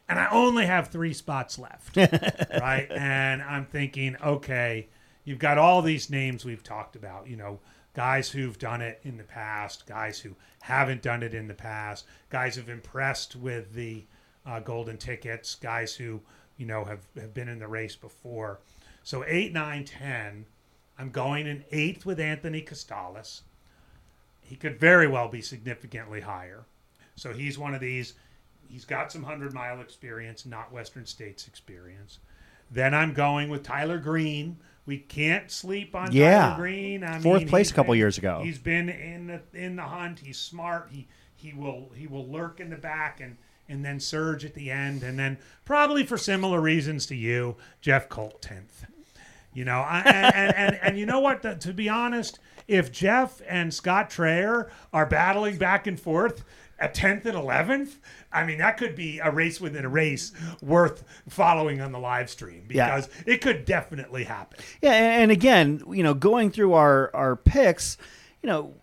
And I only have three spots left, right? And I'm thinking, okay, you've got all these names we've talked about, you know, guys who've done it in the past, guys who haven't done it in the past, guys who've impressed with the uh, golden tickets, guys who, you know, have, have been in the race before. So eight, nine, ten. I'm going in eighth with Anthony Costales he could very well be significantly higher. So he's one of these. He's got some hundred mile experience, not Western States experience. Then I'm going with Tyler Green. We can't sleep on Yeah. Tyler Green. I Fourth mean, place a couple been- years ago. He's been in the in the hunt. He's smart. He he will he will lurk in the back and and then surge at the end, and then probably for similar reasons to you, Jeff Colt tenth. You know, I, and, and, and, and you know what? The- to be honest, if Jeff and Scott Traer are battling back and forth at 10th and 11th, I mean, that could be a race within a race worth following on the live stream Yeah. because it could definitely happen. Yeah, and and again, you know, going through our our picks, you know,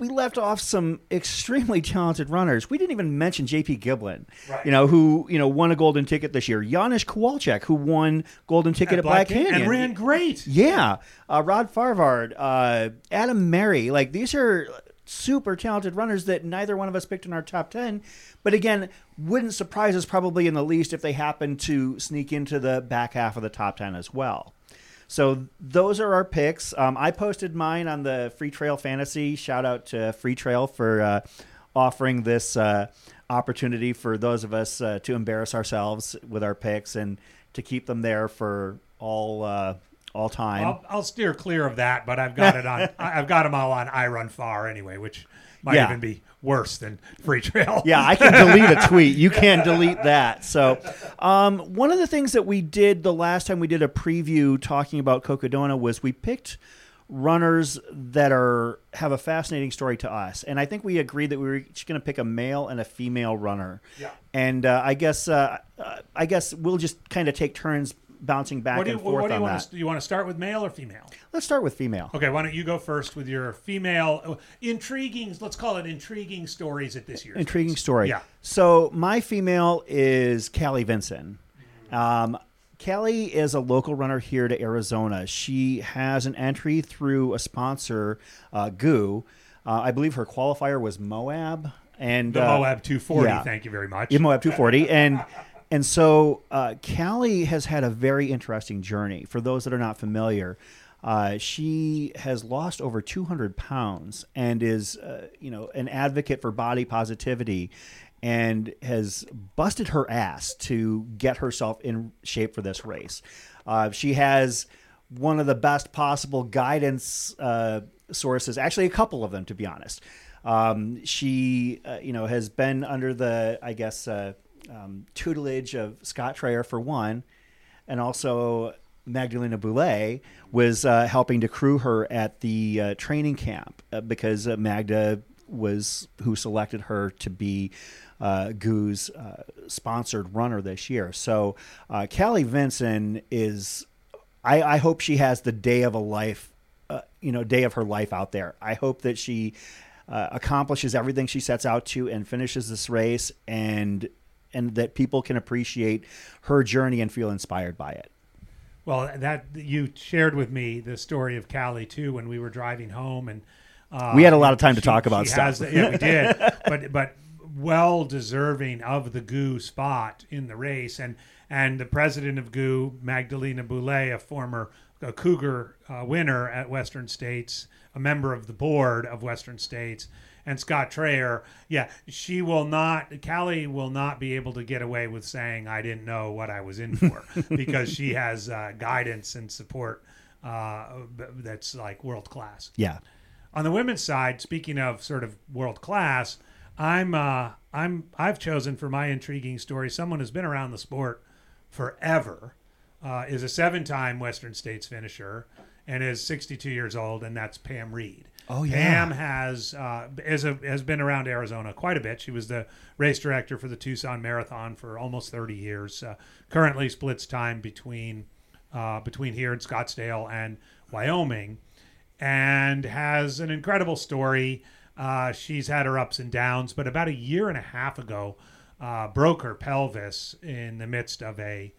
we left off some extremely talented runners. We didn't even mention J.P. Giblin, Right. you know, who you know won a golden ticket this year. Janusz Kowalczyk, who won golden ticket at, Black, Canyon, And ran great. Yeah, uh, Rod Farvard, uh, Adam Merry, like these are super talented runners that neither one of us picked in our top 10 but again wouldn't surprise us probably in the least if they happen to sneak into the back half of the top 10 as well so those are our picks um, i posted mine on the free trail fantasy shout out to free trail for uh, offering this uh, opportunity for those of us uh, to embarrass ourselves with our picks and to keep them there for all uh, all time I'll, I'll steer clear of that, but I've got it on. I've got them all on iRunFar anyway, which might Yeah. even be worse than Free Trail. Yeah, I can delete a tweet. You can't delete that. So, um, one of the things that we did the last time we did a preview talking about Cocodona was we picked runners that are have a fascinating story to us, and I think we agreed that we were each going to pick a male and a female runner. Yeah. And uh, I guess uh, uh, I guess we'll just kind of take turns bouncing back What do you, and forth what do you on want that. to? Do you want to start with male or female? Let's start with female. Okay, why don't you go first with your female uh, intriguing? Let's call it intriguing stories at this year's Intriguing race. story. Yeah. So my female is Callie Vinson. Um, Callie is a local runner here to Arizona. She has an entry through a sponsor, uh, GU. Uh, I believe her qualifier was Moab. And The uh, Moab 240. yeah. Thank you very much. Yeah, Moab 240. and and so uh, Callie has had a very interesting journey. For those that are not familiar, uh, she has lost over 200 pounds and is, uh, you know, an advocate for body positivity and has busted her ass to get herself in shape for this race. Uh, she has one of the best possible guidance uh, sources, actually a couple of them, to be honest. Um, she, uh, you know, has been under the, I guess, um, tutelage of Scott Traer for one, and also Magdalena Boulet was uh, helping to crew her at the uh, training camp uh, because uh, Magda was who selected her to be uh, GU's uh, sponsored runner this year. So uh, Callie Vinson is. I, I hope she has the day of a life, you know, day of her life out there. I hope that she uh, accomplishes everything she sets out to and finishes this race, and and that people can appreciate her journey and feel inspired by it. Well, that you shared with me the story of Callie too when we were driving home, and uh, We had a lot of time to she- talk about stuff. the- yeah, we did, but but well deserving of the GU spot in the race, and and the president of GU, Magdalena Boulet, a former uh Cougar uh, winner at Western States, a member of the board of Western States. And Scott Traer, yeah, she will not, Callie will not be able to get away with saying, I didn't know what I was in for because she has uh, guidance and support uh, that's like world class. Yeah. On the women's side, speaking of sort of world class, I'm uh, I'm I've chosen for my intriguing story someone who's been around the sport forever, uh, is a seven-time Western States finisher, and is 62 years old, and that's Pam Reed. Oh, yeah. Pam has uh, is a, has been around Arizona quite a bit. She was the race director for the Tucson Marathon for almost 30 years. Uh, currently splits time between uh, between here in Scottsdale and Wyoming, and has an incredible story. Uh, she's had her ups and downs, but about a year and a half ago, uh, broke her pelvis in the midst of a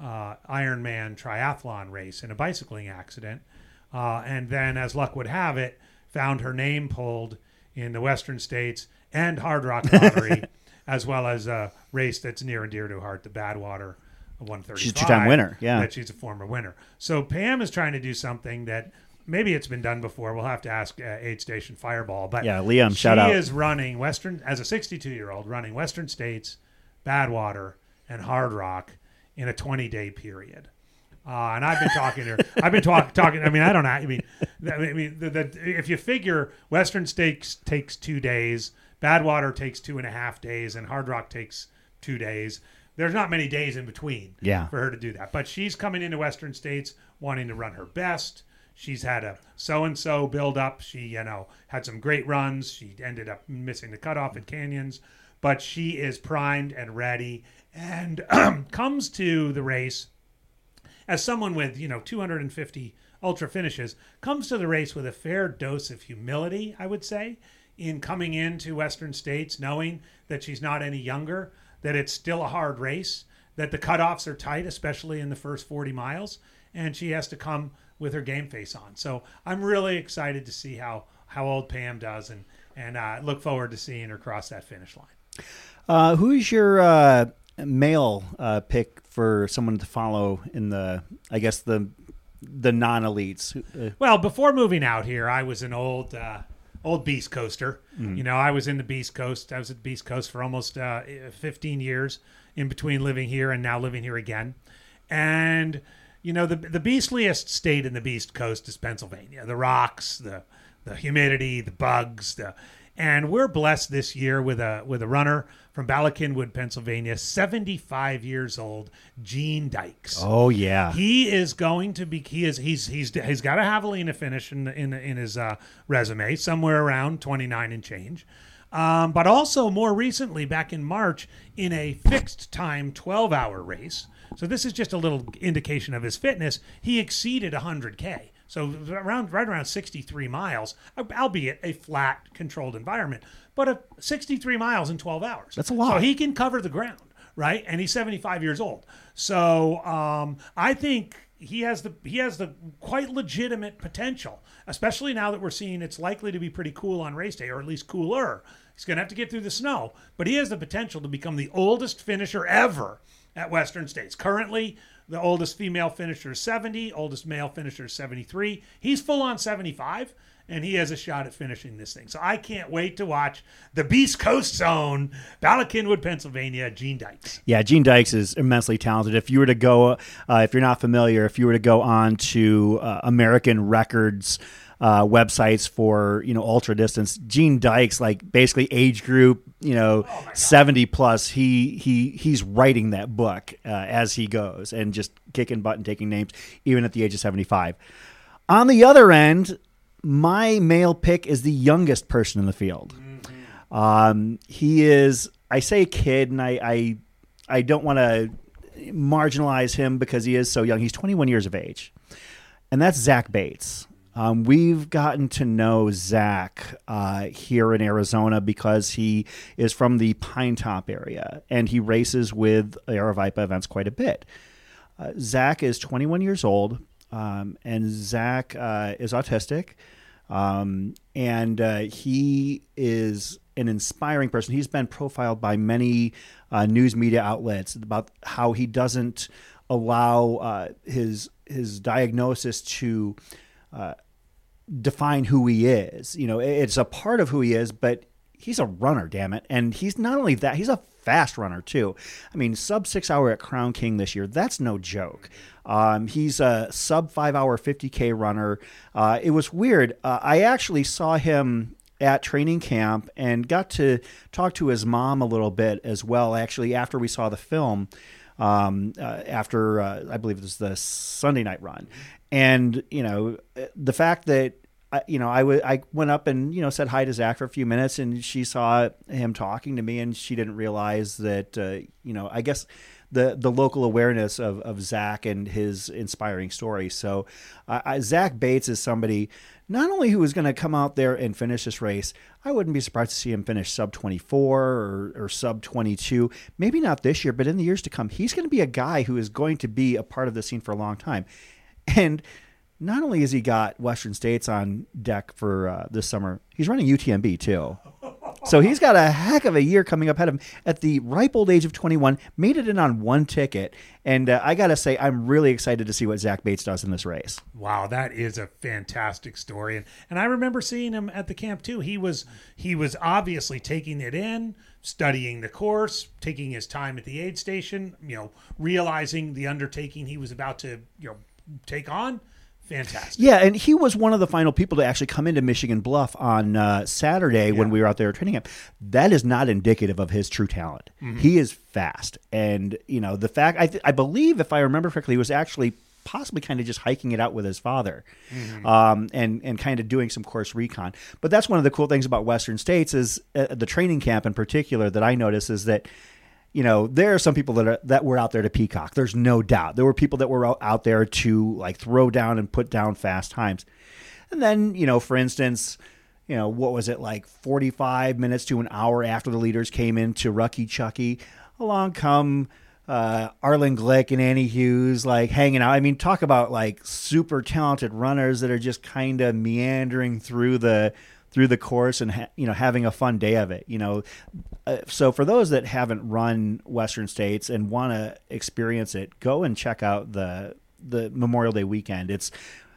uh, Ironman triathlon race in a bicycling accident, uh, and then, as luck would have it, found her name pulled in the Western States and Hard Rock Lottery, as well as a race that's near and dear to her heart, the Badwater 135. She's a two-time winner, yeah. That she's a former winner. So Pam is trying to do something that maybe it's been done before. We'll have to ask uh, Aid Station Fireball. But Yeah, Liam, shout out. She is running Western as a 62 year old running Western States, Badwater, and Hard Rock in a 20 day period. Uh, and I've been talking to her. I've been talk, talking. I mean, I don't know. I mean, I mean, the, the, if you figure Western States takes two days, Badwater takes two and a half days, and Hard Rock takes two days. There's not many days in between Yeah. for her to do that. But she's coming into Western States wanting to run her best. She's had a so and so build up. She, you know, had some great runs. She ended up missing the cutoff at Canyons, but she is primed and ready and comes to the race as someone with, you know, 250 ultra finishes, comes to the race with a fair dose of humility, I would say, in coming into Western States, knowing that she's not any younger, that it's still a hard race, that the cutoffs are tight, especially in the first 40 miles, and she has to come with her game face on. So I'm really excited to see how how old Pam does, and and uh, look forward to seeing her cross that finish line. Uh, who's your uh, male uh, pick for someone to follow in the, I guess the the non elites? Well, before moving out here, I was an old uh, old Beast Coaster. You know, I was in the Beast Coast. I was at the Beast Coast for almost uh, 15 years in between living here and now living here again. And you know, the the beastliest state in the Beast Coast is Pennsylvania. The rocks, the the humidity, the bugs, the And we're blessed this year with a with a runner from Bala Cynwyd, Pennsylvania, 75 years old, Gene Dykes. Oh yeah. He is going to be. He is. He's. He's. He's got a javelina finish in in in his uh, resume, somewhere around 29 and change. Um, but also more recently, back in March, in a fixed time 12 hour race. So this is just a little indication of his fitness. He exceeded 100k. So around right around 63 miles, albeit a flat controlled environment, but a 63 miles in 12 hours. That's a lot. So he can cover the ground, right? And he's 75 years old. So um, I think he has the he has the quite legitimate potential, especially now that we're seeing it's likely to be pretty cool on race day, or at least cooler. He's going to have to get through the snow, but he has the potential to become the oldest finisher ever at Western States. Currently, the oldest female finisher is 70, oldest male finisher is 73. He's full on 75, and he has a shot at finishing this thing. So I can't wait to watch the Beast Coast Zone, Bala Cynwyd, Pennsylvania, Gene Dykes. Yeah, Gene Dykes is immensely talented. If you were to go, uh, if you're not familiar, if you were to go on to uh, American Records uh, websites for you know ultra distance. Gene Dykes, like basically age group, you know, oh seventy plus. He he he's writing that book uh, as he goes and just kicking butt and taking names, even at the age of seventy five. On the other end, my male pick is the youngest person in the field. Mm-hmm. Um, he is, I say a kid, and I I, I don't want to marginalize him because he is so young. He's 21 years of age, and that's Zach Bates. Um, we've gotten to know Zach uh, here in Arizona because he is from the Pine Top area and he races with Aravaipa events quite a bit. Uh, Zach is 21 years old um, and Zach uh, is autistic. Um, and uh, he is an inspiring person. He's been profiled by many uh, news media outlets about how he doesn't allow uh, his his diagnosis to uh, define who he is. You know, it's a part of who he is, but he's a runner, damn it. And he's not only that, he's a fast runner too. I mean, sub six hour at Crown King this year, that's no joke. Um, he's a sub five hour 50K runner. Uh, it was weird. Uh, I actually saw him at training camp and got to talk to his mom a little bit as well, actually, after we saw the film. Um, uh, after uh, I believe it was the Sunday night run, and you know the fact that I, you know I, w- I went up and you know said hi to Zach for a few minutes and she saw him talking to me and she didn't realize that uh, you know I guess the the local awareness of, of Zach and his inspiring story. So uh, Zach Bates is somebody not only who is going to come out there and finish this race. I wouldn't be surprised to see him finish sub 24 or, or sub 22. Maybe not this year, but in the years to come, he's going to be a guy who is going to be a part of the scene for a long time. And not only has he got Western States on deck for uh, this summer, he's running UTMB too. So he's got a heck of a year coming up ahead of him. At the ripe old age of 21, made it in on one ticket, and uh, I got to say, I'm really excited to see what Zach Bates does in this race. Wow, that is a fantastic story, and and I remember seeing him at the camp too. He was he was obviously taking it in, studying the course, taking his time at the aid station, you know, realizing the undertaking he was about to you know take on. Fantastic. Yeah, and he was one of the final people to actually come into Michigan Bluff on uh, Saturday yeah. when we were out there training him. That is not indicative of his true talent. Mm-hmm. He is fast, and you know the fact. I, th- I believe, if I remember correctly, he was actually possibly kind of just hiking it out with his father, mm-hmm. um, and and kind of doing some course recon. But that's one of the cool things about Western States is uh, the training camp in particular that I notice is that you know, there are some people that are, that were out there to peacock. There's no doubt. There were people that were out there to like throw down and put down fast times. And then, you know, for instance, you know, what was it like 45 minutes to an hour after the leaders came into Rucky Chucky, along come uh, Arlen Glick and Annie Hughes, like hanging out. I mean, talk about like super talented runners that are just kind of meandering through the through the course and ha- you know having a fun day of it. You know, uh, so for those that haven't run Western States and want to experience it, go and check out the the Memorial Day weekend. It's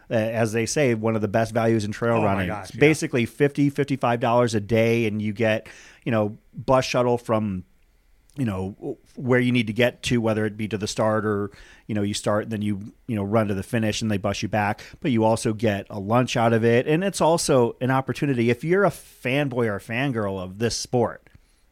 uh, as they say, one of the best values in trail oh running. Gosh, yeah. Basically 50 $55 a day, and you get, you know, bus shuttle from you know where you need to get to whether it be to the start or you know you start and then you you know run to the finish and they bus you back. But you also get a lunch out of it. And it's also an opportunity. If you're a fanboy or a fangirl of this sport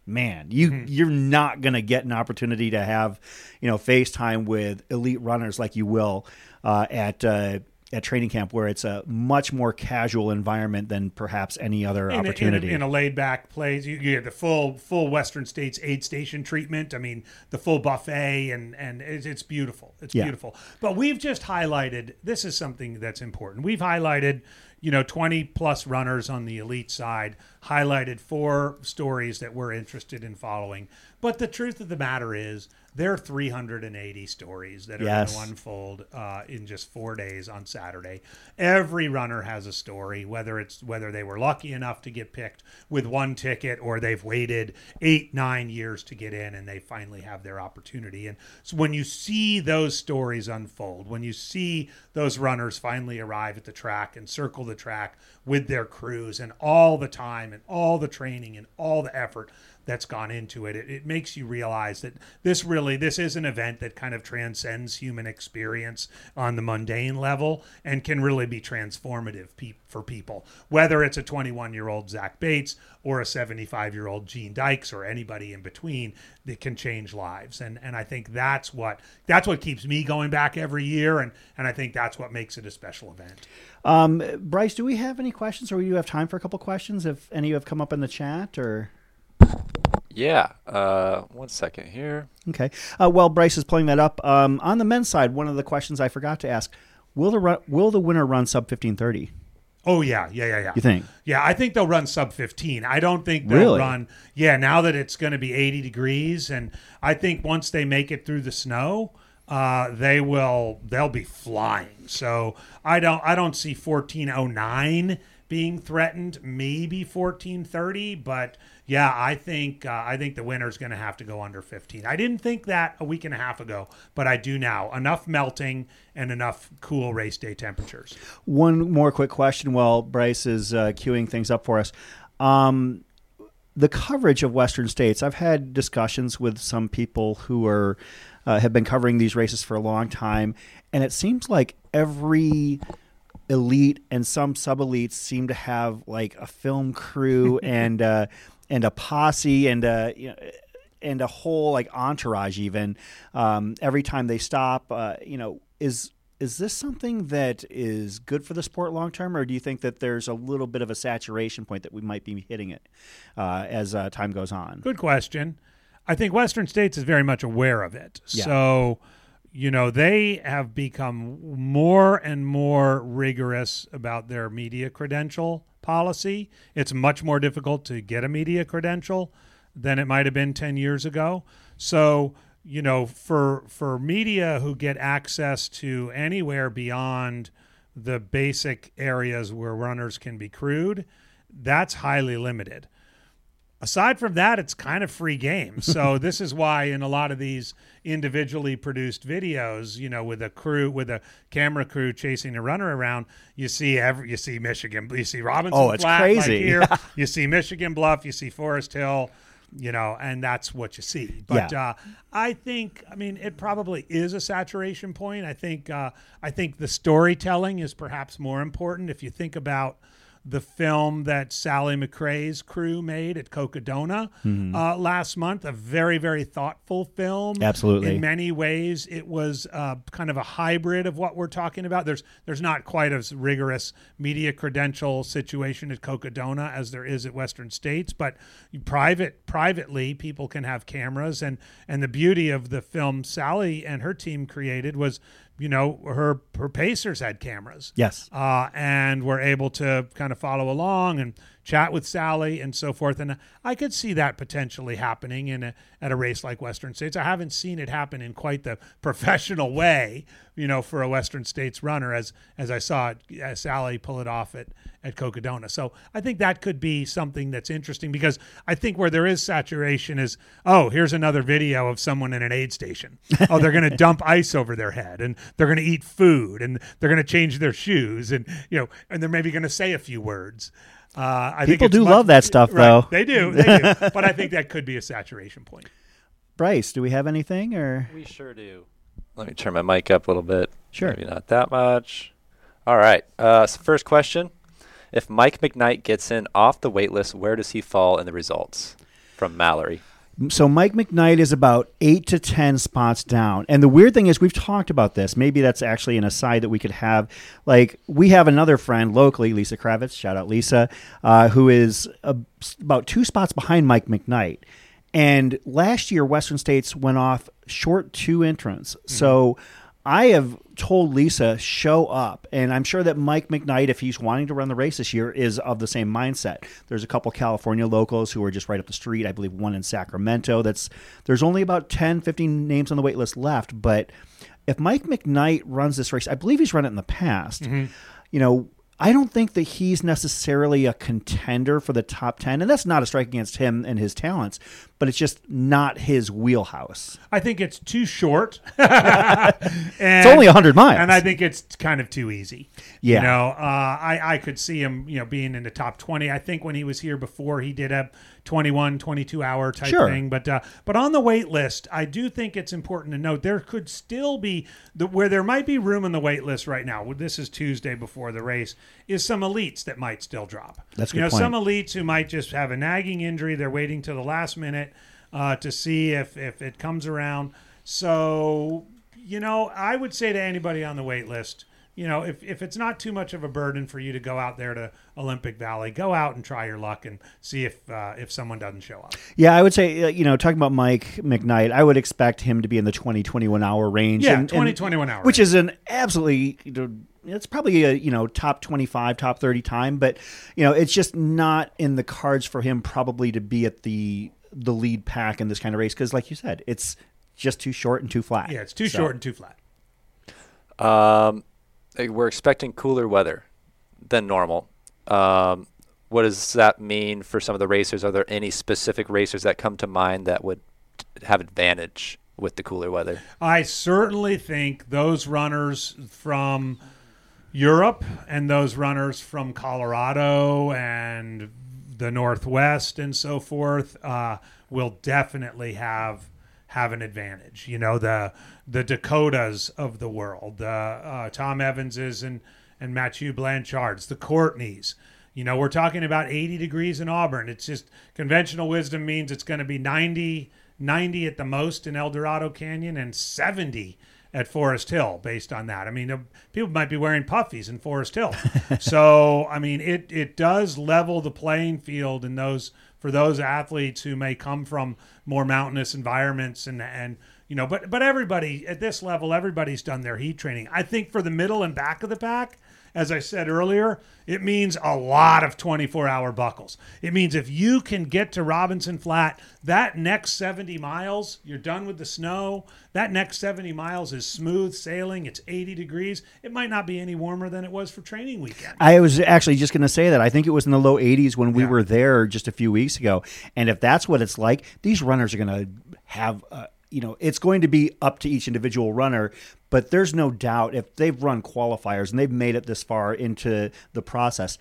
man you Mm-hmm. you're not going to get an opportunity to have you know FaceTime with elite runners like you will uh, at uh, at training camp where it's a much more casual environment than perhaps any other in a- in a- opportunity in a, laid back place. You, you get the full full Western States aid station treatment. I mean, the full buffet, and and it's, it's beautiful. It's Yeah. beautiful. But we've just highlighted. This is something that's important. We've highlighted. You know, 20 plus runners on the elite side, highlighted four stories that we're interested in following. But the truth of the matter is, there are 380 stories that are Yes. going to unfold uh, in just four days on Saturday. Every runner has a story, whether it's whether they were lucky enough to get picked with one ticket or they've waited eight, nine years to get in and they finally have their opportunity. And so when you see those stories unfold, when you see those runners finally arrive at the track and circle the track with their crews and all the time and all the training and all the effort that's gone into it. it. It makes you realize that this really this is an event that kind of transcends human experience on the mundane level and can really be transformative pe- for people. Whether it's a 21 year old Zach Bates or a 75 year old Gene Dykes or anybody in between, that can change lives. And and I think that's what that's what keeps me going back every year. And and I think that's what makes it a special event. Um, Bryce, do we have any questions, or do you have time for a couple questions? If any have come up in the chat, or Yeah. Uh, one second here. okay. Uh, while Bryce is pulling that up, um, on the men's side, one of the questions I forgot to ask: Will the run, will the winner run sub fifteen thirty? Oh yeah, yeah, yeah, yeah. You think? Yeah, I think they'll run sub 15. I don't think they'll Really? run. Yeah, now that it's going to be 80 degrees, and I think once they make it through the snow, uh, they will. They'll be flying. So I don't. I don't see 1409 being threatened. Maybe 1430, but yeah, I think. Uh, I think the winner's going to have to go under 15. I didn't think that a week and a half ago, but I do now. Enough melting and enough cool race day temperatures. One more quick question while Bryce is uh, queuing things up for us. Um, the coverage of Western states. I've had discussions with some people who are uh, have been covering these races for a long time, and it seems like every elite and some sub elites seem to have like a film crew and uh, and a posse and uh, you know, and a whole like entourage even um, every time they stop. Uh, you know, is is this something that is good for the sport long term, or do you think that there's a little bit of a saturation point that we might be hitting it uh, as uh, time goes on? Good question. I think Western States is very much aware of it. Yeah. So, you know, they have become more and more rigorous about their media credential policy. It's much more difficult to get a media credential than it might have been 10 years ago. So, you know, for for media who get access to anywhere beyond the basic areas where runners can be crewed, that's highly limited aside from that it's kind of free game. So this is why in a lot of these individually produced videos you know with a crew with a camera crew chasing a runner around you see every you see michigan you see robinson Oh, it's Flat, like crazy. here. You see michigan bluff you see forest hill you know and that's what you see. But Yeah. uh, i think i mean it probably is a saturation point. I think uh, i think the storytelling is perhaps more important. If you think about the film that Sally McRae's crew made at Cocodona uh, last month. A very, very thoughtful film. Absolutely. In many ways, it was uh, kind of a hybrid of what we're talking about. There's there's not quite as rigorous media credential situation at Cocodona as there is at Western States, but private privately people can have cameras and and the beauty of the film Sally and her team created was you know her her pacers had cameras Yes. uh, and we're able to kind of follow along and chat with Sally and so forth. And I could see that potentially happening in a, at a race like Western States. I haven't seen it happen in quite the professional way, you know, for a Western States runner as as I saw it, uh, Sally pull it off at at Cocodona. So I think that could be something that's interesting because I think where there is saturation is oh here's another video of someone in an aid station. Oh they're going to dump ice over their head and they're going to eat food and they're going to change their shoes and you know and they're maybe going to say a few words. Uh, I think People it's do much- love that stuff, right, though. They do, they do. but I think that could be a saturation point. Bryce, do we have anything or We sure do. Let me turn my mic up a little bit. Sure. Maybe not that much. All right. Uh, so first question: If Mike McKnight gets in off the wait list, where does he fall in the results? From Mallory. So Mike McKnight is about eight to ten spots down, and the weird thing is we've talked about this. Maybe that's actually an aside that we could have. Like we have another friend locally, Lisa Kravitz. Shout out Lisa, uh, who is a, about two spots behind Mike McKnight. And last year, Western States went off short two entrants. So I have told Lisa show up, and I'm sure that Mike McKnight, if he's wanting to run the race this year, is of the same mindset. There's a couple California locals who are just right up the street. I believe one in Sacramento. That's there's only about 10, 15 names on the wait list left. But if Mike McKnight runs this race, I believe he's run it in the past. Mm-hmm. You know. I don't think that he's necessarily a contender for the top 10, and that's not a strike against him and his talents, but it's just not his wheelhouse. I think it's too short. It's only 100 miles. and I think it's kind of too easy. Yeah. you know, uh, I I could see him, you know, being in the top twenty. I think when he was here before, he did a 21, 22 hour type Sure. thing. But uh, but on the wait list, I do think it's important to note there could still be the where there might be room in the wait list right now. This is Tuesday before the race. Is some elites that might still drop. That's you know point. some elites who might just have a nagging injury. They're waiting to the last minute uh, to see if if it comes around. So you know, I would say to anybody on the wait list, you know, if, if it's not too much of a burden for you to go out there to Olympic Valley, go out and try your luck and see if uh, if someone doesn't show up. Yeah, I would say, uh, you know, talking about Mike McKnight, I would expect him to be in the 20, 21 hour range. Yeah, and- and- 20, 21 hour Which range. is an absolutely, you know, it's probably a, you know, top 25, top 30 time, but, you know, it's just not in the cards for him probably to be at the the lead pack in this kind of race because, like you said, it's just too short and too flat. Yeah, it's too So- short and too flat. Um, we're expecting cooler weather than normal. Um, what does that mean for some of the racers? Are there any specific racers that come to mind that would have advantage with the cooler weather? I certainly think those runners from Europe and those runners from Colorado and the Northwest and so forth uh, will definitely have have an advantage. You know the the Dakotas of the world, the uh, Tom Evanses and and Mathieu Blanchards, the Courtneys. You know, we're talking about 80 degrees in Auburn. It's just conventional wisdom means it's going to be 90, 90 at the most in El Dorado Canyon and 70 at Forest Hill based on that. I mean, uh, people might be wearing puffies in Forest Hill. so, I mean, it, it does level the playing field in those for those athletes who may come from more mountainous environments and and you know, but but everybody at this level, everybody's done their heat training. I think for the middle and back of the pack, as I said earlier, it means a lot of 24 hour buckles. It means if you can get to Robinson Flat, that next 70 miles, you're done with the snow. That next 70 miles is smooth sailing. It's 80 degrees. It might not be any warmer than it was for training weekend. I was actually just going to say that. I think it was in the low 80s when we Yeah. were there just a few weeks ago. And if that's what it's like, these runners are going to have, uh, you know, it's going to be up to each individual runner. But there's no doubt if they've run qualifiers and they've made it this far into the process,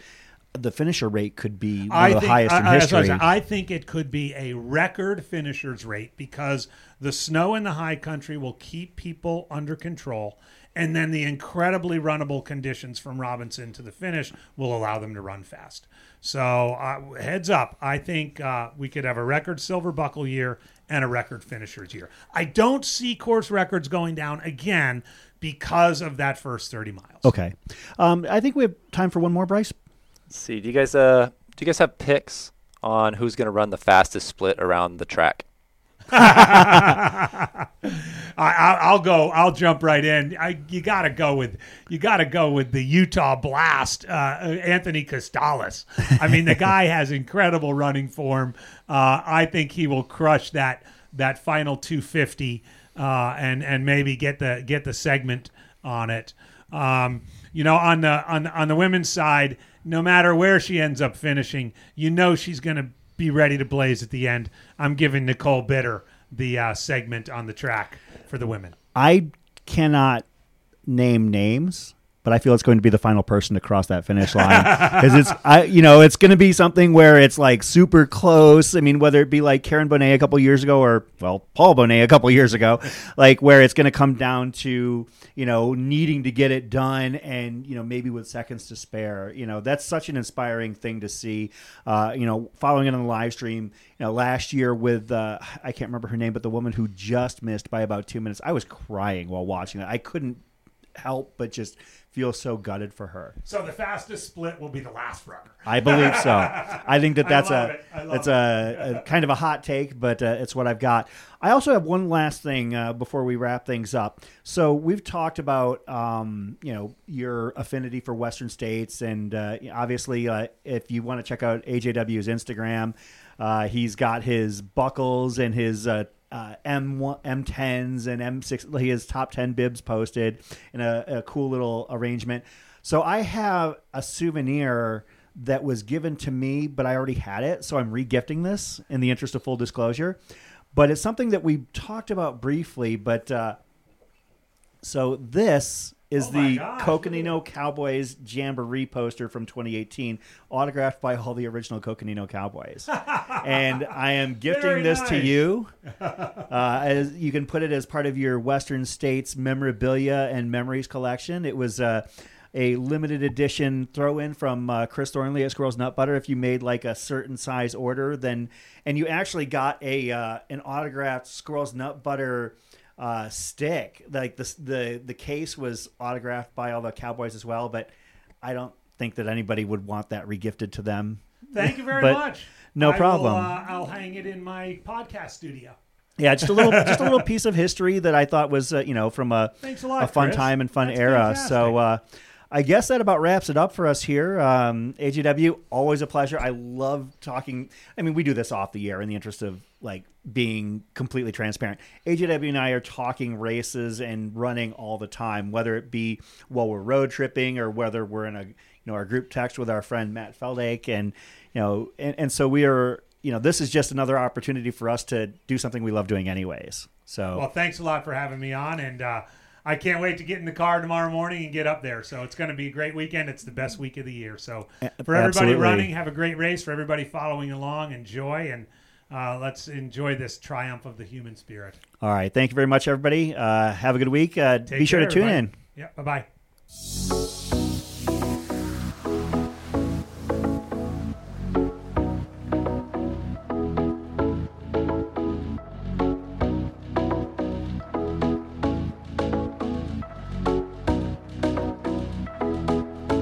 the finisher rate could be one of the highest in I- I- I history. I think it could be a record finishers rate because the snow in the high country will keep people under control. And then the incredibly runnable conditions from Robinson to the finish will allow them to run fast. So, uh, heads up, I think uh, we could have a record silver buckle year and a record finishers year. I don't see course records going down again because of that first 30 miles. okay. Um, I think we have time for one more, Bryce. Let's see, do you guys uh do you guys have picks on who's going to run the fastest split around the track? I, I, I'll go. I'll jump right in. I, you got to go with you got to go with the Utah Blast, uh, Anthony Costales. I mean, the guy has incredible running form. Uh, I think he will crush that that final 250 uh, and and maybe get the get the segment on it. Um, you know, on the on on the women's side, no matter where she ends up finishing, you know she's going to be ready to blaze at the end. I'm giving Nicole Bitter the uh, segment on the track for the women. I cannot name names, but I feel it's going to be the final person to cross that finish line because it's I you know it's going to be something where it's like super close. I mean, whether it be like Karen Bonet a couple years ago or well Paul Bonet a couple years ago, like where it's going to come down to you know needing to get it done and you know maybe with seconds to spare. You know that's such an inspiring thing to see. Uh, you know, following it on the live stream. You know, last year with uh, I can't remember her name, but the woman who just missed by about two minutes. I was crying while watching it. I couldn't help but just feel so gutted for her. So the fastest split will be the last runner. I believe so. I think that that's a. That's a, a kind of a hot take, but uh, it's what I've got. I also have one last thing uh, before we wrap things up. So we've talked about um, you know your affinity for Western states, and uh, obviously uh, if you want to check out AJW's Instagram, uh, he's got his buckles and his. Uh, M M10s and M6. He has top 10 bibs posted in a, a cool little arrangement. So I have a souvenir that was given to me, but I already had it. So I'm regifting this in the interest of full disclosure. But it's something that we talked about briefly. But uh, so this is Oh the gosh, Coconino Cowboys Jamboree poster from 2018, autographed by all the original Coconino Cowboys. and I am gifting Very this to you. Uh, as you can put it as part of your Western States memorabilia and memories collection. It was uh, a limited edition throw in from uh, Chris Thornley at Squirrels Nut Butter. If you made like a certain size order, then and you actually got a uh, an autographed Squirrels Nut Butter uh, stick. Like the the the case was autographed by all the Cowboys as well, but I don't think that anybody would want that regifted to them. Thank you very much. no I will, problem. uh, I'll hang it in my podcast studio. Yeah, just a little, just a little piece of history that I thought was, uh, you know, from a a lot, a fun Chris. time and fun That's era. fantastic. So, uh, I guess that about wraps it up for us here. Um, AJW, always a pleasure. I love talking. I mean, we do this off the air in the interest of like being completely transparent. AJW and I are talking races and running all the time, whether it be while we're road tripping or whether we're in a you know our group text with our friend Matt Feldake, and you know, and, and so we are. You know, this is just another opportunity for us to do something we love doing, anyways. So, Well, thanks a lot for having me on, and uh, I can't wait to get in the car tomorrow morning and get up there. So it's going to be a great weekend. It's the best week of the year. So for everybody absolutely. running, have a great race. For everybody following along, enjoy and uh, let's enjoy this triumph of the human spirit. All right. Thank you very much, everybody. Uh, have a good week. Uh, be sure care, to tune everybody. in. Yeah. Bye bye.